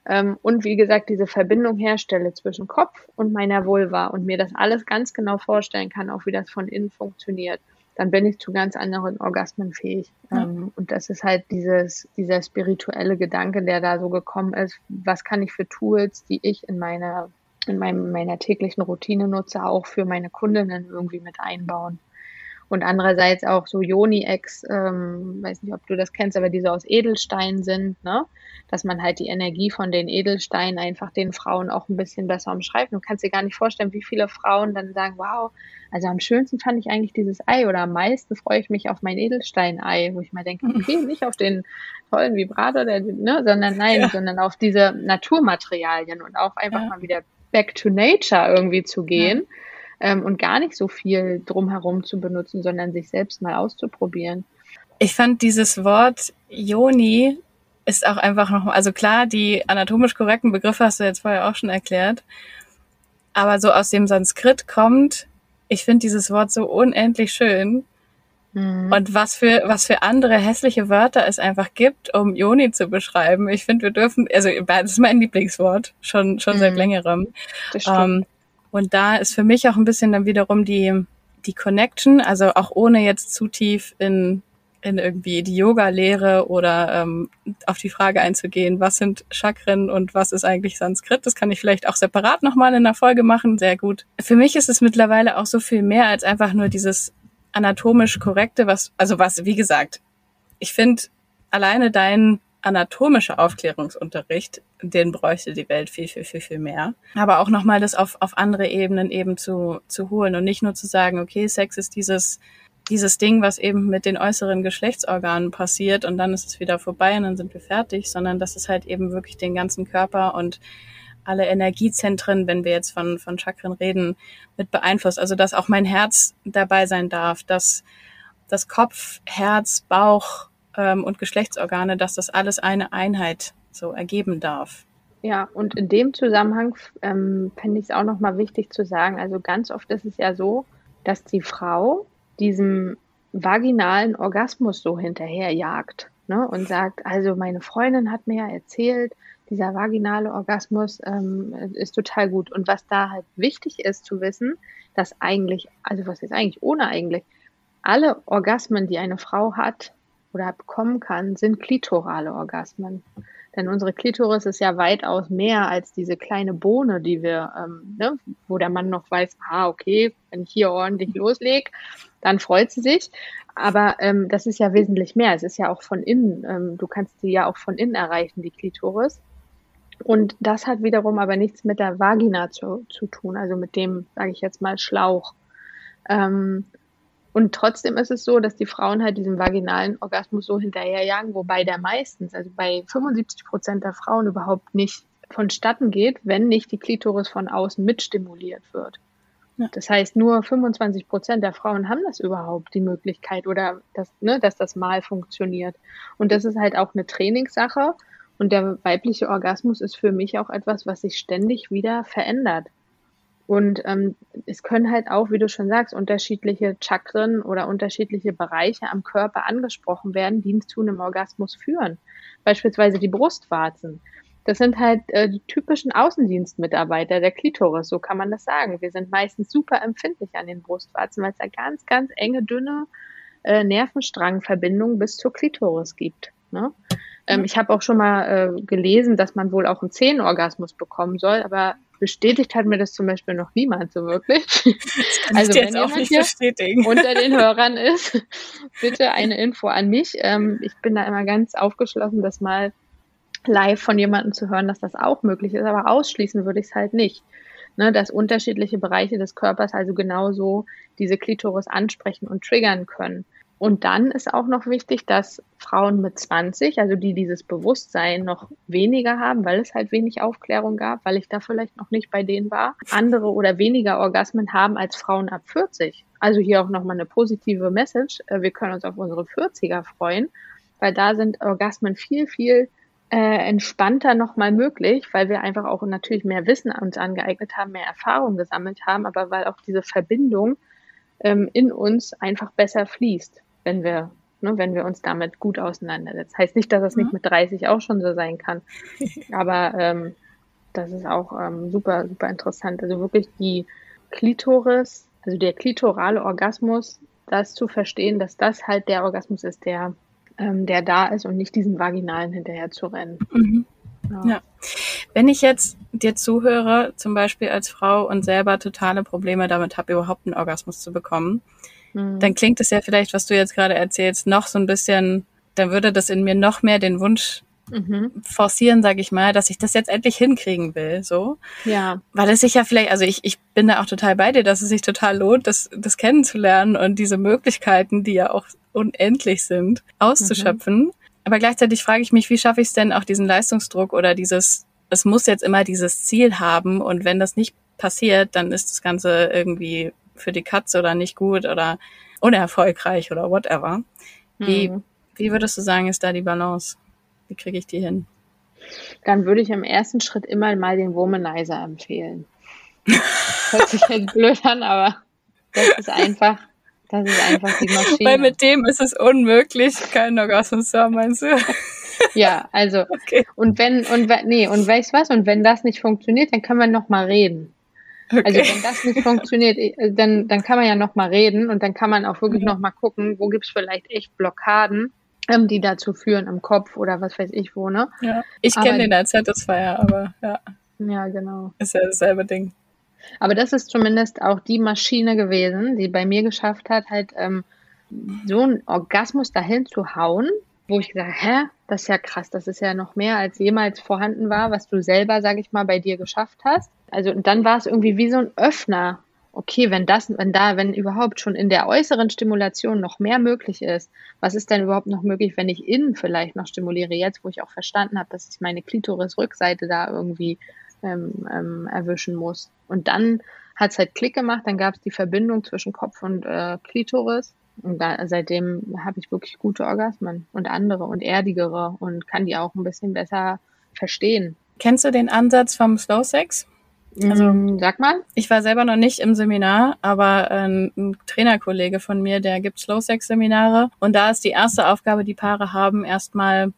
ähm, und wie gesagt, diese Verbindung herstelle zwischen Kopf und meiner Vulva und mir das alles ganz genau vorstellen kann, auch wie das von innen funktioniert, dann bin ich zu ganz anderen Orgasmen fähig. Ja. Ähm, und das ist halt dieses, dieser spirituelle Gedanke, der da so gekommen ist. Was kann ich für Tools, die ich in meiner, in meinem, meiner täglichen Routine nutze, auch für meine Kundinnen irgendwie mit einbauen? Und andererseits auch so Joni-Ex, ähm, weiß nicht, ob du das kennst, aber die so aus Edelstein sind, ne? Dass man halt die Energie von den Edelsteinen einfach den Frauen auch ein bisschen besser umschreibt. Du kannst dir gar nicht vorstellen, wie viele Frauen dann sagen, wow, also am schönsten fand ich eigentlich dieses Ei oder am meisten freue ich mich auf mein Edelstein-Ei, wo ich mal denke, okay, nicht auf den tollen Vibrator, der, ne, sondern nein, ja. sondern auf diese Naturmaterialien und auch einfach ja. mal wieder back to nature irgendwie zu gehen. Ja ähm, und gar nicht so viel drumherum zu benutzen, sondern sich selbst mal auszuprobieren. Ich fand dieses Wort Yoni ist auch einfach noch, also klar, die anatomisch korrekten Begriffe hast du jetzt vorher auch schon erklärt, aber so aus dem Sanskrit kommt, ich finde dieses Wort so unendlich schön. Mhm. Und was für, was für andere hässliche Wörter es einfach gibt, um Yoni zu beschreiben. Ich finde, wir dürfen, also das ist mein Lieblingswort, schon, schon mhm. seit längerem. Das stimmt. Ähm, und da ist für mich auch ein bisschen dann wiederum die, die Connection, also auch ohne jetzt zu tief in, in irgendwie die Yoga-Lehre oder ähm, auf die Frage einzugehen, was sind Chakren und was ist eigentlich Sanskrit. Das kann ich vielleicht auch separat nochmal in der Folge machen. Sehr gut. Für mich ist es mittlerweile auch so viel mehr als einfach nur dieses anatomisch korrekte, was, also was, wie gesagt, ich finde alleine dein anatomischer Aufklärungsunterricht, den bräuchte die Welt viel, viel, viel, viel mehr. Aber auch nochmal das auf, auf andere Ebenen eben zu, zu holen und nicht nur zu sagen, okay, Sex ist dieses, dieses Ding, was eben mit den äußeren Geschlechtsorganen passiert und dann ist es wieder vorbei und dann sind wir fertig, sondern dass es halt eben wirklich den ganzen Körper und alle Energiezentren, wenn wir jetzt von, von Chakren reden, mit beeinflusst. Also, dass auch mein Herz dabei sein darf, dass das Kopf, Herz, Bauch, ähm, und Geschlechtsorgane, dass das alles eine Einheit so ergeben darf. Ja, und in dem Zusammenhang ähm, finde ich es auch nochmal wichtig zu sagen, also ganz oft ist es ja so, dass die Frau diesem vaginalen Orgasmus so hinterherjagt ne, und sagt, also meine Freundin hat mir ja erzählt, dieser vaginale Orgasmus ähm, ist total gut. Und was da halt wichtig ist zu wissen, dass eigentlich, also was ist eigentlich ohne eigentlich, alle Orgasmen, die eine Frau hat, oder bekommen kann, sind klitorale Orgasmen. Denn unsere Klitoris ist ja weitaus mehr als diese kleine Bohne, die wir, ähm, ne, wo der Mann noch weiß, ah, okay, wenn ich hier ordentlich loslege, dann freut sie sich. Aber ähm, das ist ja wesentlich mehr. Es ist ja auch von innen. Ähm, du kannst sie ja auch von innen erreichen, die Klitoris. Und das hat wiederum aber nichts mit der Vagina zu, zu tun, also mit dem, sage ich jetzt mal, Schlauch. Ähm, Und trotzdem ist es so, dass die Frauen halt diesen vaginalen Orgasmus so hinterherjagen, wobei der meistens, also bei 75 Prozent der Frauen überhaupt nicht vonstatten geht, wenn nicht die Klitoris von außen mitstimuliert wird. Ja. Das heißt, nur 25 Prozent der Frauen haben das überhaupt, die Möglichkeit oder das, ne, dass das mal funktioniert. Und das ist halt auch eine Trainingssache. Und der weibliche Orgasmus ist für mich auch etwas, was sich ständig wieder verändert. Und ähm, es können halt auch, wie du schon sagst, unterschiedliche Chakren oder unterschiedliche Bereiche am Körper angesprochen werden, die zu einem Orgasmus führen. Beispielsweise die Brustwarzen. Das sind halt äh, die typischen Außendienstmitarbeiter der Klitoris, so kann man das sagen. Wir sind meistens super empfindlich an den Brustwarzen, weil es da ganz, ganz enge, dünne äh, Nervenstrangverbindungen bis zur Klitoris gibt. Ne? Ähm, ich habe auch schon mal äh, gelesen, dass man wohl auch einen Zehenorgasmus bekommen soll, aber bestätigt hat mir das zum Beispiel noch niemand so wirklich. <laughs> <laughs> also wenn jemand hier <laughs> unter den Hörern ist, bitte eine Info an mich. Ähm, ich bin da immer ganz aufgeschlossen, dass mal live von jemandem zu hören, dass das auch möglich ist, aber ausschließen würde ich es halt nicht. Ne, dass unterschiedliche Bereiche des Körpers also genauso diese Klitoris ansprechen und triggern können. Und dann ist auch noch wichtig, dass Frauen mit 20, also die dieses Bewusstsein noch weniger haben, weil es halt wenig Aufklärung gab, weil ich da vielleicht noch nicht bei denen war, andere oder weniger Orgasmen haben als Frauen ab 40. Also hier auch nochmal eine positive Message. Äh, wir können uns auf unsere 40er freuen, weil da sind Orgasmen viel, viel äh, entspannter nochmal möglich, weil wir einfach auch natürlich mehr Wissen uns angeeignet haben, mehr Erfahrung gesammelt haben, aber weil auch diese Verbindung ähm, in uns einfach besser fließt, wenn wir, ne, wenn wir uns damit gut auseinandersetzen. Heißt nicht, dass es mhm. nicht mit 30 auch schon so sein kann, <laughs> aber ähm, das ist auch ähm, super, super interessant. Also wirklich die Klitoris, also der klitorale Orgasmus, das zu verstehen, dass das halt der Orgasmus ist, der ähm, der da ist und nicht diesen vaginalen hinterher zu rennen. Mhm. Ja. ja. Wenn ich jetzt dir zuhöre, zum Beispiel als Frau und selber totale Probleme damit habe, überhaupt einen Orgasmus zu bekommen, mhm. dann klingt es ja vielleicht, was du jetzt gerade erzählst, noch so ein bisschen, dann würde das in mir noch mehr den Wunsch mhm. forcieren, sage ich mal, dass ich das jetzt endlich hinkriegen will, so. Ja. Weil es sich ja vielleicht, also ich, ich bin da auch total bei dir, dass es sich total lohnt, das, das kennenzulernen und diese Möglichkeiten, die ja auch unendlich sind, auszuschöpfen. Mhm. Aber gleichzeitig frage ich mich, wie schaffe ich es denn auch diesen Leistungsdruck oder dieses, es muss jetzt immer dieses Ziel haben und wenn das nicht passiert, dann ist das Ganze irgendwie für die Katze oder nicht gut oder unerfolgreich oder whatever. Wie, mhm. wie würdest du sagen, ist da die Balance? Wie kriege ich die hin? Dann würde ich im ersten Schritt immer mal den Womanizer empfehlen. <laughs> Hört sich jetzt blöd an, aber das ist einfach das ist einfach die Maschine. Weil mit dem ist es unmöglich, keinen Orgasmus zu haben, meinst du? <laughs> Ja, also okay. und wenn und nee und weißt was und wenn das nicht funktioniert, dann können wir noch mal reden. Okay. Also wenn das nicht funktioniert, äh, dann dann kann man ja noch mal reden und dann kann man auch wirklich ja. noch mal gucken, wo gibt's vielleicht echt Blockaden, ähm, die dazu führen im Kopf oder was weiß ich wo, ne? Ja, ich kenne den als Satisfier, aber ja. Ja, genau. Ist ja dasselbe Ding. Aber das ist zumindest auch die Maschine gewesen, die bei mir geschafft hat, halt ähm, so einen Orgasmus dahin zu hauen, wo ich gesagt hä, das ist ja krass, das ist ja noch mehr als jemals vorhanden war, was du selber, sag ich mal, bei dir geschafft hast. Also dann war es irgendwie wie so ein Öffner. Okay, wenn das, wenn da, wenn überhaupt schon in der äußeren Stimulation noch mehr möglich ist, was ist denn überhaupt noch möglich, wenn ich innen vielleicht noch stimuliere? Jetzt, wo ich auch verstanden habe, dass ich meine Klitoris-Rückseite da irgendwie ähm, ähm, erwischen muss. Und dann hat es halt Klick gemacht, dann gab es die Verbindung zwischen Kopf und äh, Klitoris. Und da, seitdem habe ich wirklich gute Orgasmen und andere und erdigere und kann die auch ein bisschen besser verstehen. Kennst du den Ansatz vom Slow Sex? Also, mm, sag mal. Ich war selber noch nicht im Seminar, aber ähm, ein Trainerkollege von mir, der gibt Slow Sex Seminare. Und da ist die erste Aufgabe, die Paare haben, erstmal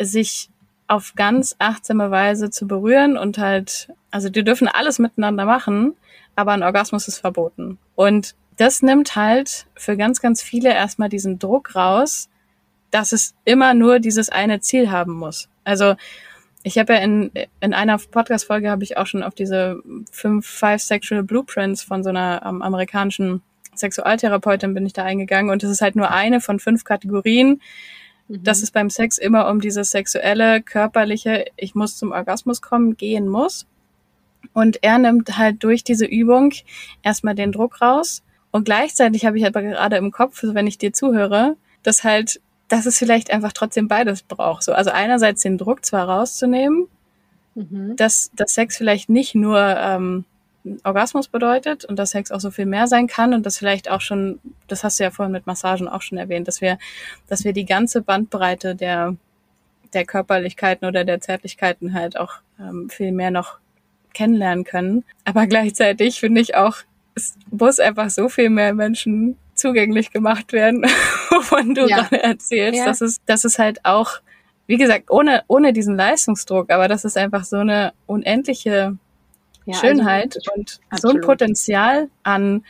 sich auf ganz achtsame Weise zu berühren und halt, also die dürfen alles miteinander machen, aber ein Orgasmus ist verboten. Und das nimmt halt für ganz, ganz viele erstmal diesen Druck raus, dass es immer nur dieses eine Ziel haben muss. Also ich habe ja in, in einer Podcast-Folge habe ich auch schon auf diese fünf, five sexual blueprints von so einer ähm, amerikanischen Sexualtherapeutin bin ich da eingegangen und das ist halt nur eine von fünf Kategorien, mhm. dass es beim Sex immer um dieses sexuelle, körperliche, ich muss zum Orgasmus kommen, gehen muss. Und er nimmt halt durch diese Übung erstmal den Druck raus Und gleichzeitig habe ich aber gerade im Kopf, wenn ich dir zuhöre, dass halt, dass es vielleicht einfach trotzdem beides braucht. So, also einerseits den Druck zwar rauszunehmen, mhm. dass, dass Sex vielleicht nicht nur ähm, Orgasmus bedeutet und dass Sex auch so viel mehr sein kann und das vielleicht auch schon, das hast du ja vorhin mit Massagen auch schon erwähnt, dass wir, dass wir die ganze Bandbreite der, der Körperlichkeiten oder der Zärtlichkeiten halt auch ähm, viel mehr noch kennenlernen können. Aber gleichzeitig finde ich auch, es muss einfach so viel mehr Menschen zugänglich gemacht werden, <laughs> wovon du ja. gerade erzählst, ja. dass es, dass es halt auch, wie gesagt, ohne, ohne diesen Leistungsdruck, aber dass es einfach so eine unendliche ja, also Schönheit also, und absolut. so ein Potenzial an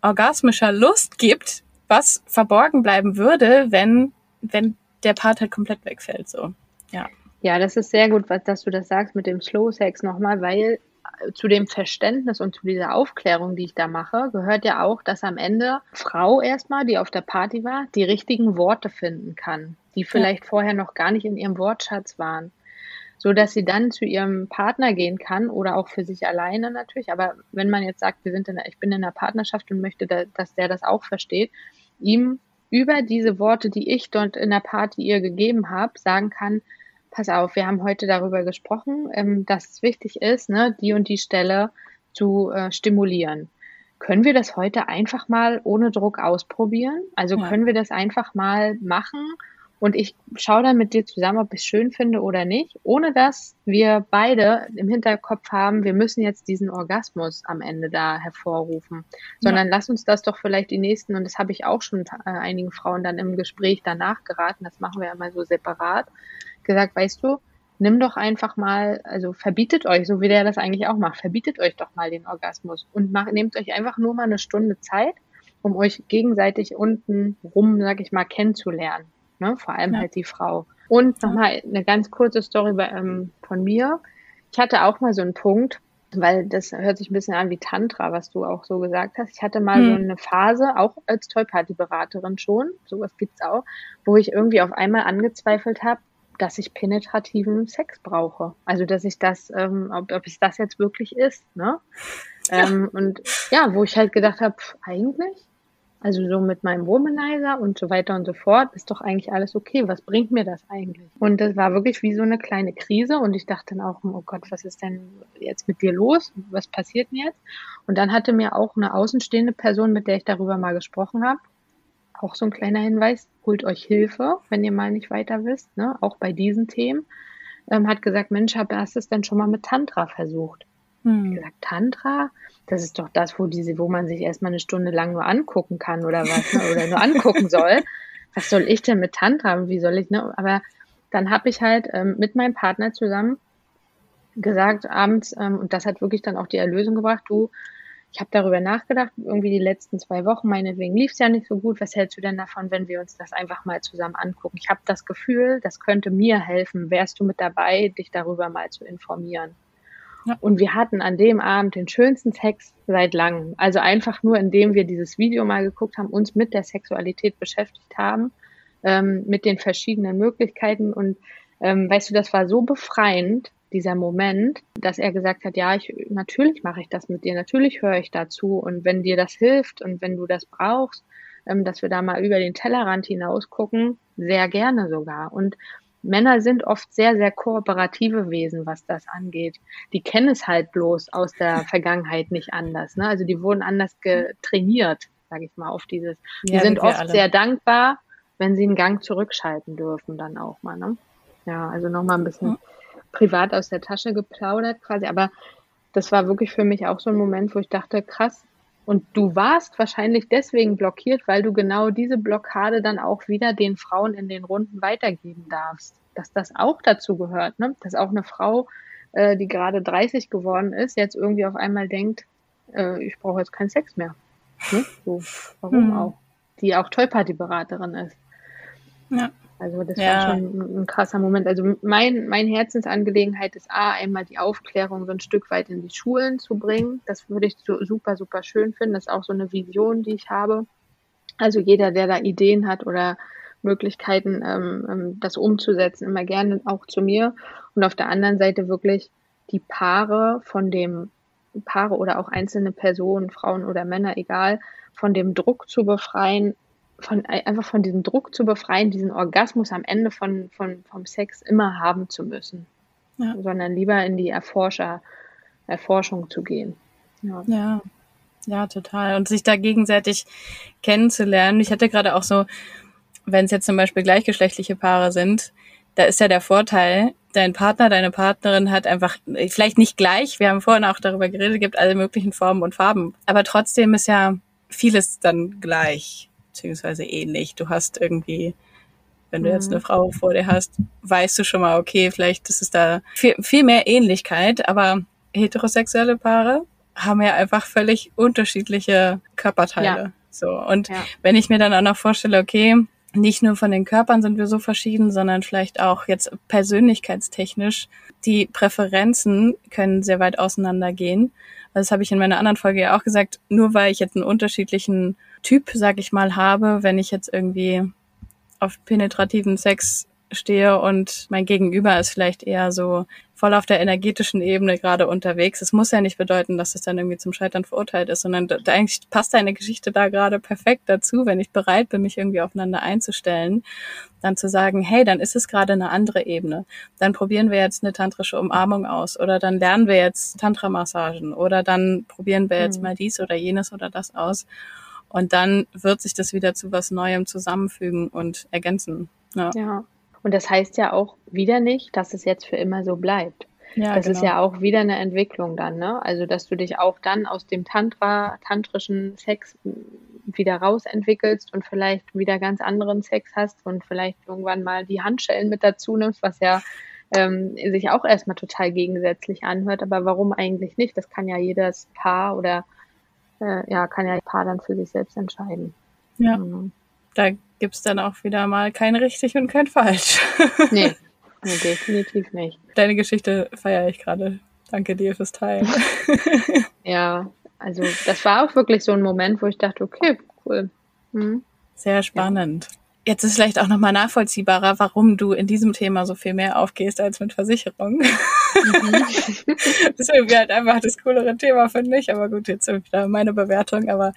orgasmischer Lust gibt, was verborgen bleiben würde, wenn, wenn der Part halt komplett wegfällt, so. Ja. Ja, das ist sehr gut, was, dass du das sagst mit dem Slow Sex nochmal, weil zu dem Verständnis und zu dieser Aufklärung, die ich da mache, gehört ja auch, dass am Ende Frau erstmal, die auf der Party war, die richtigen Worte finden kann, die vielleicht ja. vorher noch gar nicht in ihrem Wortschatz waren. So dass sie dann zu ihrem Partner gehen kann oder auch für sich alleine natürlich. Aber wenn man jetzt sagt, wir sind in ich bin in einer Partnerschaft und möchte, da, dass der das auch versteht, ihm über diese Worte, die ich dort in der Party ihr gegeben habe, sagen kann, pass auf, wir haben heute darüber gesprochen, ähm, dass es wichtig ist, ne, die und die Stelle zu äh, stimulieren. Können wir das heute einfach mal ohne Druck ausprobieren? Also ja. können wir das einfach mal machen und ich schaue dann mit dir zusammen, ob ich es schön finde oder nicht, ohne dass wir beide im Hinterkopf haben, wir müssen jetzt diesen Orgasmus am Ende da hervorrufen, sondern ja. lass uns das doch vielleicht die nächsten, und das habe ich auch schon äh, einigen Frauen dann im Gespräch danach geraten, das machen wir ja mal so separat, gesagt, weißt du, nimm doch einfach mal, also verbietet euch, so wie der das eigentlich auch macht, verbietet euch doch mal den Orgasmus und macht, nehmt euch einfach nur mal eine Stunde Zeit, um euch gegenseitig unten rum, sag ich mal, kennenzulernen. Ne? Vor allem ja. halt die Frau. Und nochmal eine ganz kurze Story bei, ähm, von mir. Ich hatte auch mal so einen Punkt, weil das hört sich ein bisschen an wie Tantra, was du auch so gesagt hast. Ich hatte mal hm. so eine Phase, auch als Tollparty-Beraterin schon, sowas gibt's auch, wo ich irgendwie auf einmal angezweifelt habe, dass ich penetrativen Sex brauche. Also dass ich das, ähm, ob, ob es das jetzt wirklich ist, ne? Ja. Ähm, und ja, wo ich halt gedacht habe, eigentlich, also so mit meinem Womanizer und so weiter und so fort, ist doch eigentlich alles okay. Was bringt mir das eigentlich? Und das war wirklich wie so eine kleine Krise und ich dachte dann auch, oh Gott, was ist denn jetzt mit dir los? Was passiert denn jetzt? Und dann hatte mir auch eine außenstehende Person, mit der ich darüber mal gesprochen habe, auch so ein kleiner Hinweis, holt euch Hilfe, wenn ihr mal nicht weiter wisst, ne? auch bei diesen Themen, ähm, hat gesagt, Mensch, hab, hast du es denn schon mal mit Tantra versucht? Hm. Ich gesagt, Tantra, das ist doch das, wo diese, wo man sich erstmal eine Stunde lang nur angucken kann oder was, ne? oder nur angucken soll. <laughs> Was soll ich denn mit Tantra? Wie soll ich, ne? Aber dann habe ich halt ähm, mit meinem Partner zusammen gesagt abends, ähm, und das hat wirklich dann auch die Erlösung gebracht, du, ich habe darüber nachgedacht, irgendwie die letzten zwei Wochen, meinetwegen lief es ja nicht so gut. Was hältst du denn davon, wenn wir uns das einfach mal zusammen angucken? Ich habe das Gefühl, das könnte mir helfen. Wärst du mit dabei, dich darüber mal zu informieren? Ja. Und wir hatten an dem Abend den schönsten Sex seit langem. Also einfach nur, indem wir dieses Video mal geguckt haben, uns mit der Sexualität beschäftigt haben, ähm, mit den verschiedenen Möglichkeiten. Und ähm, weißt du, das war so befreiend, dieser Moment, dass er gesagt hat, ja, ich, natürlich mache ich das mit dir, natürlich höre ich dazu und wenn dir das hilft und wenn du das brauchst, ähm, dass wir da mal über den Tellerrand hinaus gucken, sehr gerne sogar. Und Männer sind oft sehr, sehr kooperative Wesen, was das angeht. Die kennen es halt bloß aus der <laughs> Vergangenheit nicht anders. Ne? Also die wurden anders getrainiert, sage ich mal, auf dieses. Die ja, sind oft alle. sehr dankbar, wenn sie einen Gang zurückschalten dürfen, dann auch mal. Ne? Ja, also nochmal ein bisschen privat aus der Tasche geplaudert quasi, aber das war wirklich für mich auch so ein Moment, wo ich dachte, krass. Und du warst wahrscheinlich deswegen blockiert, weil du genau diese Blockade dann auch wieder den Frauen in den Runden weitergeben darfst. Dass das auch dazu gehört, ne? Dass auch eine Frau, äh, die gerade 30 geworden ist, jetzt irgendwie auf einmal denkt, äh, ich brauche jetzt keinen Sex mehr. Ne? So, warum hm. auch? Die auch Tollparty-Beraterin ist. Ja. Also das ja. war schon ein, ein, krasser Moment. Also mein, mein Herzensangelegenheit ist A, einmal die Aufklärung so ein Stück weit in die Schulen zu bringen. Das würde ich so super, super schön finden. Das ist auch so eine Vision, die ich habe. Also jeder, der da Ideen hat oder Möglichkeiten, ähm, ähm, das umzusetzen, immer gerne auch zu mir. Und auf der anderen Seite wirklich die Paare von dem Paare oder auch einzelne Personen, Frauen oder Männer, egal, von dem Druck zu befreien, von, einfach von diesem Druck zu befreien, diesen Orgasmus am Ende von, von, vom Sex immer haben zu müssen, ja. sondern lieber in die Erforscher, Erforschung zu gehen. Ja. ja. Ja, total. Und sich da gegenseitig kennenzulernen. Ich hatte gerade auch so, wenn es jetzt zum Beispiel gleichgeschlechtliche Paare sind, da ist ja der Vorteil, dein Partner, deine Partnerin hat einfach, vielleicht nicht gleich, wir haben vorhin auch darüber geredet, gibt alle möglichen Formen und Farben, aber trotzdem ist ja vieles dann gleich, beziehungsweise ähnlich. Du hast irgendwie, wenn du mhm. jetzt eine Frau vor dir hast, weißt du schon mal, okay, vielleicht ist es da viel, viel mehr Ähnlichkeit, aber heterosexuelle Paare haben ja einfach völlig unterschiedliche Körperteile. Ja. So. Und ja. wenn ich mir dann auch noch vorstelle, okay, nicht nur von den Körpern sind wir so verschieden, sondern vielleicht auch jetzt persönlichkeitstechnisch. Die Präferenzen können sehr weit auseinandergehen. Das habe ich in meiner anderen Folge ja auch gesagt. Nur weil ich jetzt einen unterschiedlichen Typ, sag ich mal, habe, wenn ich jetzt irgendwie auf penetrativen Sex stehe und mein Gegenüber ist vielleicht eher so voll auf der energetischen Ebene gerade unterwegs. Es muss ja nicht bedeuten, dass es dann irgendwie zum Scheitern verurteilt ist, sondern da, eigentlich passt deine Geschichte da gerade perfekt dazu, wenn ich bereit bin, mich irgendwie aufeinander einzustellen, dann zu sagen, hey, dann ist es gerade eine andere Ebene. Dann probieren wir jetzt eine tantrische Umarmung aus oder dann lernen wir jetzt Tantra-Massagen oder dann probieren wir jetzt mhm. mal dies oder jenes oder das aus. Und dann wird sich das wieder zu was Neuem zusammenfügen und ergänzen. Ja. ja. Und das heißt ja auch wieder nicht, dass es jetzt für immer so bleibt. Ja, das genau. ist ja auch wieder eine Entwicklung dann, ne? Also, dass du dich auch dann aus dem Tantra, tantrischen Sex wieder rausentwickelst und vielleicht wieder ganz anderen Sex hast und vielleicht irgendwann mal die Handschellen mit dazu nimmst, was ja ähm, sich auch erstmal total gegensätzlich anhört. Aber warum eigentlich nicht? Das kann ja jedes Paar oder äh, ja, kann ja Paar dann für sich selbst entscheiden. Ja. Mhm. Da gibt's dann auch wieder mal kein richtig und kein falsch. <laughs> nee, <laughs> nee definitiv nicht. Deine Geschichte feiere ich gerade. Danke dir fürs Teilen. <laughs> ja, also das war auch wirklich so ein Moment, wo ich dachte, okay, cool. Hm. Sehr spannend. Ja. Jetzt ist vielleicht auch nochmal nachvollziehbarer, warum du in diesem Thema so viel mehr aufgehst als mit Versicherung. Mhm. <laughs> das ist irgendwie halt einfach das coolere Thema, finde ich. Aber gut, jetzt wieder meine Bewertung, aber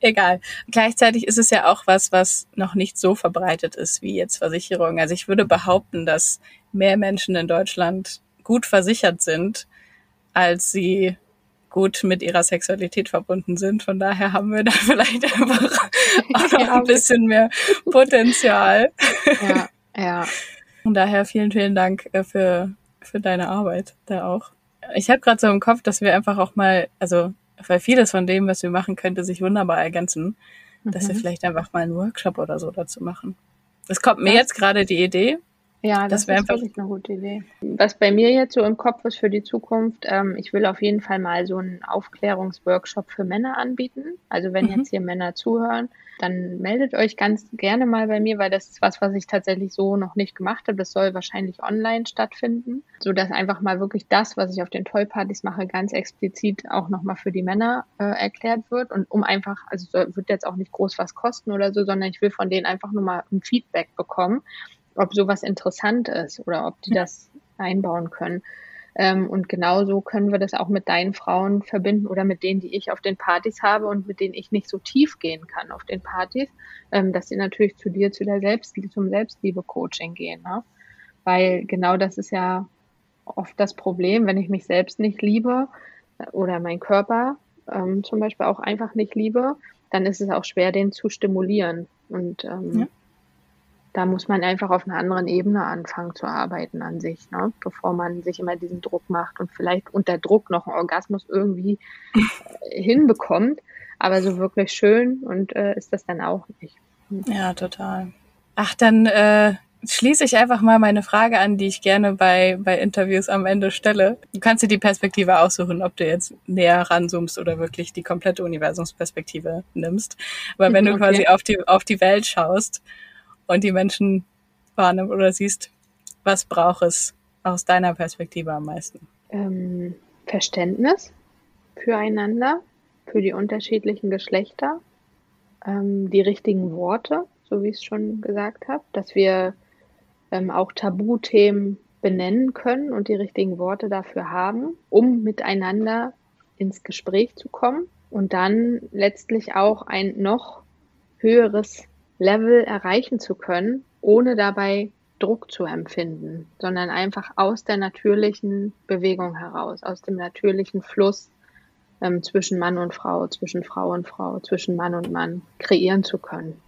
egal. Gleichzeitig ist es ja auch was, was noch nicht so verbreitet ist wie jetzt Versicherung. Also ich würde behaupten, dass mehr Menschen in Deutschland gut versichert sind, als sie gut mit ihrer Sexualität verbunden sind. Von daher haben wir da <laughs> vielleicht einfach auch noch ein bisschen mehr Potenzial. Ja, <laughs> ja. Von daher vielen, vielen Dank äh, für, für deine Arbeit da auch. Ich habe gerade so im Kopf, dass wir einfach auch mal, also weil vieles von dem, was wir machen, könnte sich wunderbar ergänzen, mhm. dass wir mhm. vielleicht einfach mal einen Workshop oder so dazu machen. Das kommt mir jetzt gerade die Idee. Ja, das, das ist wirklich eine gute Idee. Was bei mir jetzt so im Kopf ist für die Zukunft, ähm, ich will auf jeden Fall mal so einen Aufklärungsworkshop für Männer anbieten. Also wenn mhm. jetzt hier Männer zuhören, dann meldet euch ganz gerne mal bei mir, weil das ist was, was ich tatsächlich so noch nicht gemacht habe. Das soll wahrscheinlich online stattfinden, so dass einfach mal wirklich das, was ich auf den Tollpartys mache, ganz explizit auch nochmal für die Männer äh, erklärt wird und um einfach, also wird jetzt auch nicht groß was kosten oder so, sondern ich will von denen einfach nur mal ein Feedback bekommen ob sowas interessant ist oder ob die das einbauen können. Ähm, und genauso können wir das auch mit deinen Frauen verbinden oder mit denen, die ich auf den Partys habe und mit denen ich nicht so tief gehen kann auf den Partys, ähm, dass sie natürlich zu dir, zu der Selbst, zum Selbstliebe-Coaching gehen. Ne? Weil genau das ist ja oft das Problem, wenn ich mich selbst nicht liebe oder mein Körper ähm, zum Beispiel auch einfach nicht liebe, dann ist es auch schwer, den zu stimulieren. Und ähm, ja da muss man einfach auf einer anderen Ebene anfangen zu arbeiten an sich, ne? bevor man sich immer diesen Druck macht und vielleicht unter Druck noch einen Orgasmus irgendwie äh, hinbekommt. Aber so wirklich schön und äh, ist das dann auch nicht. Ja, total. Ach, dann äh, schließe ich einfach mal meine Frage an, die ich gerne bei, bei Interviews am Ende stelle. Du kannst dir die Perspektive aussuchen, ob du jetzt näher ranzoomst oder wirklich die komplette Universumsperspektive nimmst. Aber wenn du okay. quasi auf die, auf die Welt schaust und die Menschen wahrnimmst oder siehst, was braucht es aus deiner Perspektive am meisten? Ähm, Verständnis füreinander, für die unterschiedlichen Geschlechter, ähm, die richtigen Worte, so wie ich es schon gesagt habe, dass wir ähm, auch Tabuthemen benennen können und die richtigen Worte dafür haben, um miteinander ins Gespräch zu kommen und dann letztlich auch ein noch höheres Level erreichen zu können, ohne dabei Druck zu empfinden, sondern einfach aus der natürlichen Bewegung heraus, aus dem natürlichen Fluss ähm, zwischen Mann und Frau, zwischen Frau und Frau, zwischen Mann und Mann kreieren zu können.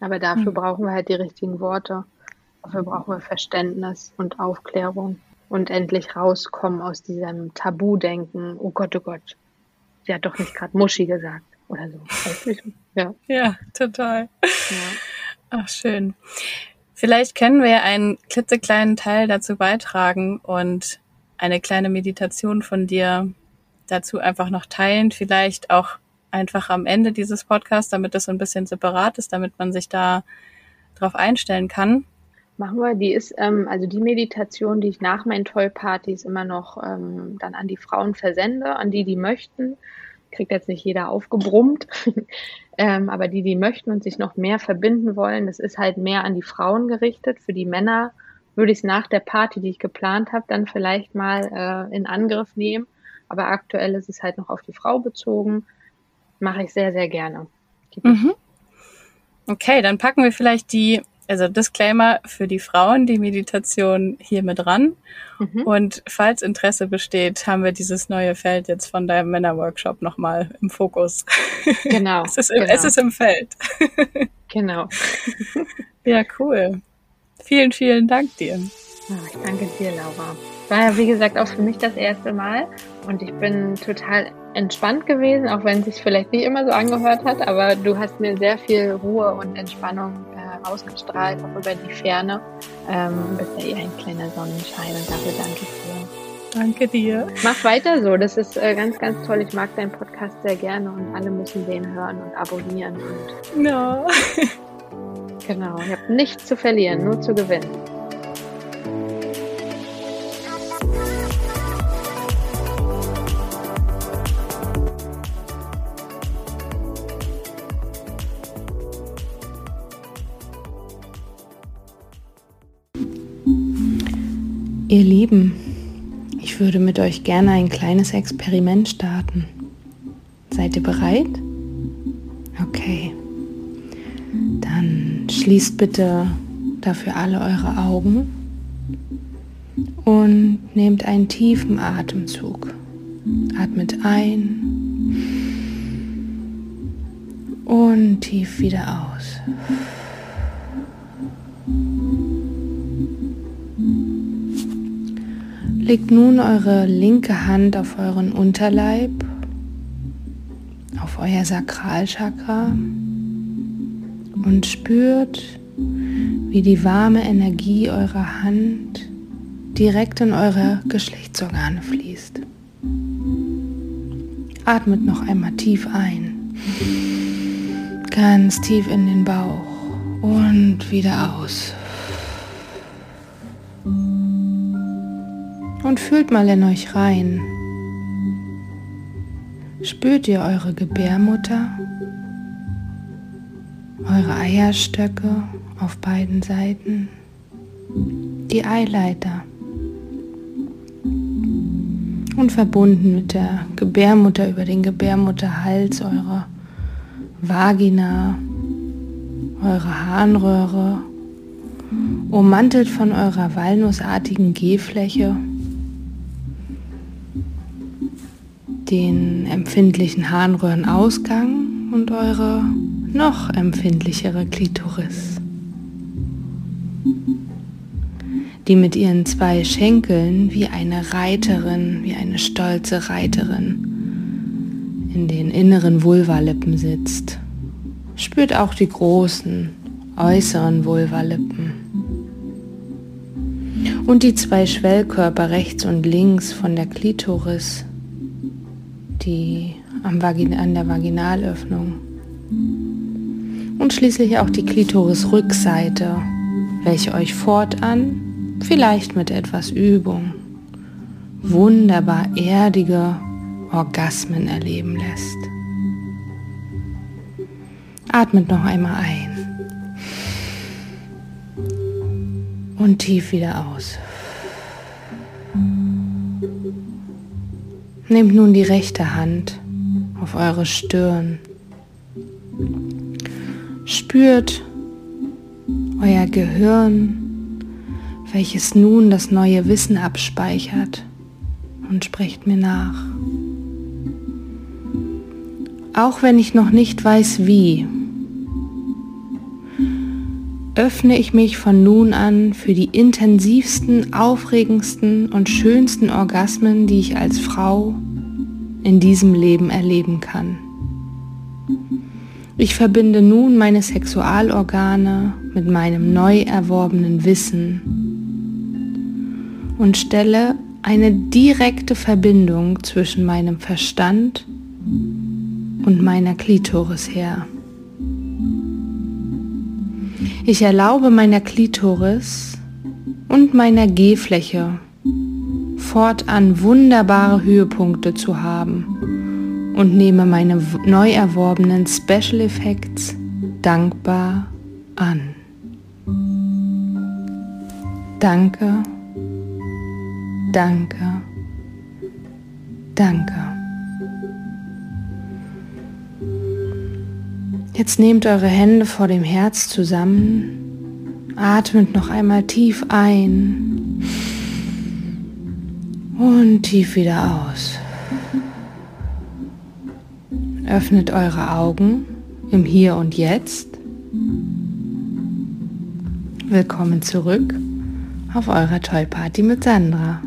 Aber dafür mhm. brauchen wir halt die richtigen Worte. Dafür brauchen wir Verständnis und Aufklärung und endlich rauskommen aus diesem Tabu-Denken. Oh Gott, oh Gott, sie hat doch nicht gerade Muschi gesagt oder so. Ja, ja total. Ja. Ach, schön. Vielleicht können wir einen klitzekleinen Teil dazu beitragen und eine kleine Meditation von dir dazu einfach noch teilen. Vielleicht auch einfach am Ende dieses Podcasts, damit das so ein bisschen separat ist, damit man sich da drauf einstellen kann. Machen wir. Die ist, ähm, also die Meditation, die ich nach meinen Tollpartys immer noch ähm, dann an die Frauen versende, an die, die möchten kriegt jetzt nicht jeder aufgebrummt, <laughs> ähm, aber die, die möchten und sich noch mehr verbinden wollen, das ist halt mehr an die Frauen gerichtet. Für die Männer würde ich es nach der Party, die ich geplant habe, dann vielleicht mal äh, in Angriff nehmen. Aber aktuell ist es halt noch auf die Frau bezogen. Mache ich sehr, sehr gerne. Mhm. Okay, dann packen wir vielleicht die also Disclaimer für die Frauen, die Meditation hier mit ran. Mhm. Und falls Interesse besteht, haben wir dieses neue Feld jetzt von deinem Männerworkshop nochmal im Fokus. Genau. <laughs> es, ist im, genau. es ist im Feld. <laughs> genau. ja, cool. Vielen, vielen Dank dir. Oh, ich danke dir, Laura. War ja, wie gesagt, auch für mich das erste Mal. Und ich bin total entspannt gewesen, auch wenn es sich vielleicht nicht immer so angehört hat. Aber du hast mir sehr viel Ruhe und Entspannung ausgestrahlt, auch über die Ferne. Ähm, bist ja eh ein kleiner Sonnenschein und dafür danke ich dir. Danke dir. Mach weiter so, das ist äh, ganz, ganz toll. Ich mag deinen Podcast sehr gerne und alle müssen den hören und abonnieren. Und no. <laughs> genau, ihr habt nichts zu verlieren, nur zu gewinnen. Würde mit euch gerne ein kleines Experiment starten. Seid ihr bereit? Okay. Dann schließt bitte dafür alle eure Augen und nehmt einen tiefen Atemzug. Atmet ein und tief wieder aus. Legt nun eure linke Hand auf euren Unterleib, auf euer Sakralchakra und spürt, wie die warme Energie eurer Hand direkt in eure Geschlechtsorgane fließt. Atmet noch einmal tief ein, ganz tief in den Bauch und wieder aus. Und fühlt mal in euch rein. Spürt ihr eure Gebärmutter, eure Eierstöcke auf beiden Seiten, die Eileiter? Und verbunden mit der Gebärmutter über den Gebärmutterhals, eure Vagina, eure Harnröhre, ummantelt von eurer walnussartigen Gehfläche den empfindlichen Harnröhrenausgang und eure noch empfindlichere Klitoris, die mit ihren zwei Schenkeln wie eine Reiterin, wie eine stolze Reiterin in den inneren Vulvalippen sitzt. Spürt auch die großen äußeren Vulvalippen. Und die zwei Schwellkörper rechts und links von der Klitoris die am Vagin an der Vaginalöffnung und schließlich auch die Klitorisrückseite, welche euch fortan, vielleicht mit etwas Übung, wunderbar erdige Orgasmen erleben lässt. Atmet noch einmal ein und tief wieder aus. Nehmt nun die rechte Hand auf eure Stirn. Spürt euer Gehirn, welches nun das neue Wissen abspeichert und sprecht mir nach. Auch wenn ich noch nicht weiß wie, öffne ich mich von nun an für die intensivsten, aufregendsten und schönsten Orgasmen, die ich als Frau in diesem Leben erleben kann. Ich verbinde nun meine Sexualorgane mit meinem neu erworbenen Wissen und stelle eine direkte Verbindung zwischen meinem Verstand und meiner Klitoris her. Ich erlaube meiner Klitoris und meiner G-Fläche fortan wunderbare Höhepunkte zu haben und nehme meine neu erworbenen Special Effects dankbar an. Danke, danke, danke. Jetzt nehmt eure Hände vor dem Herz zusammen, atmet noch einmal tief ein und tief wieder aus. Öffnet eure Augen im Hier und Jetzt. Willkommen zurück auf eurer Toy Party mit Sandra.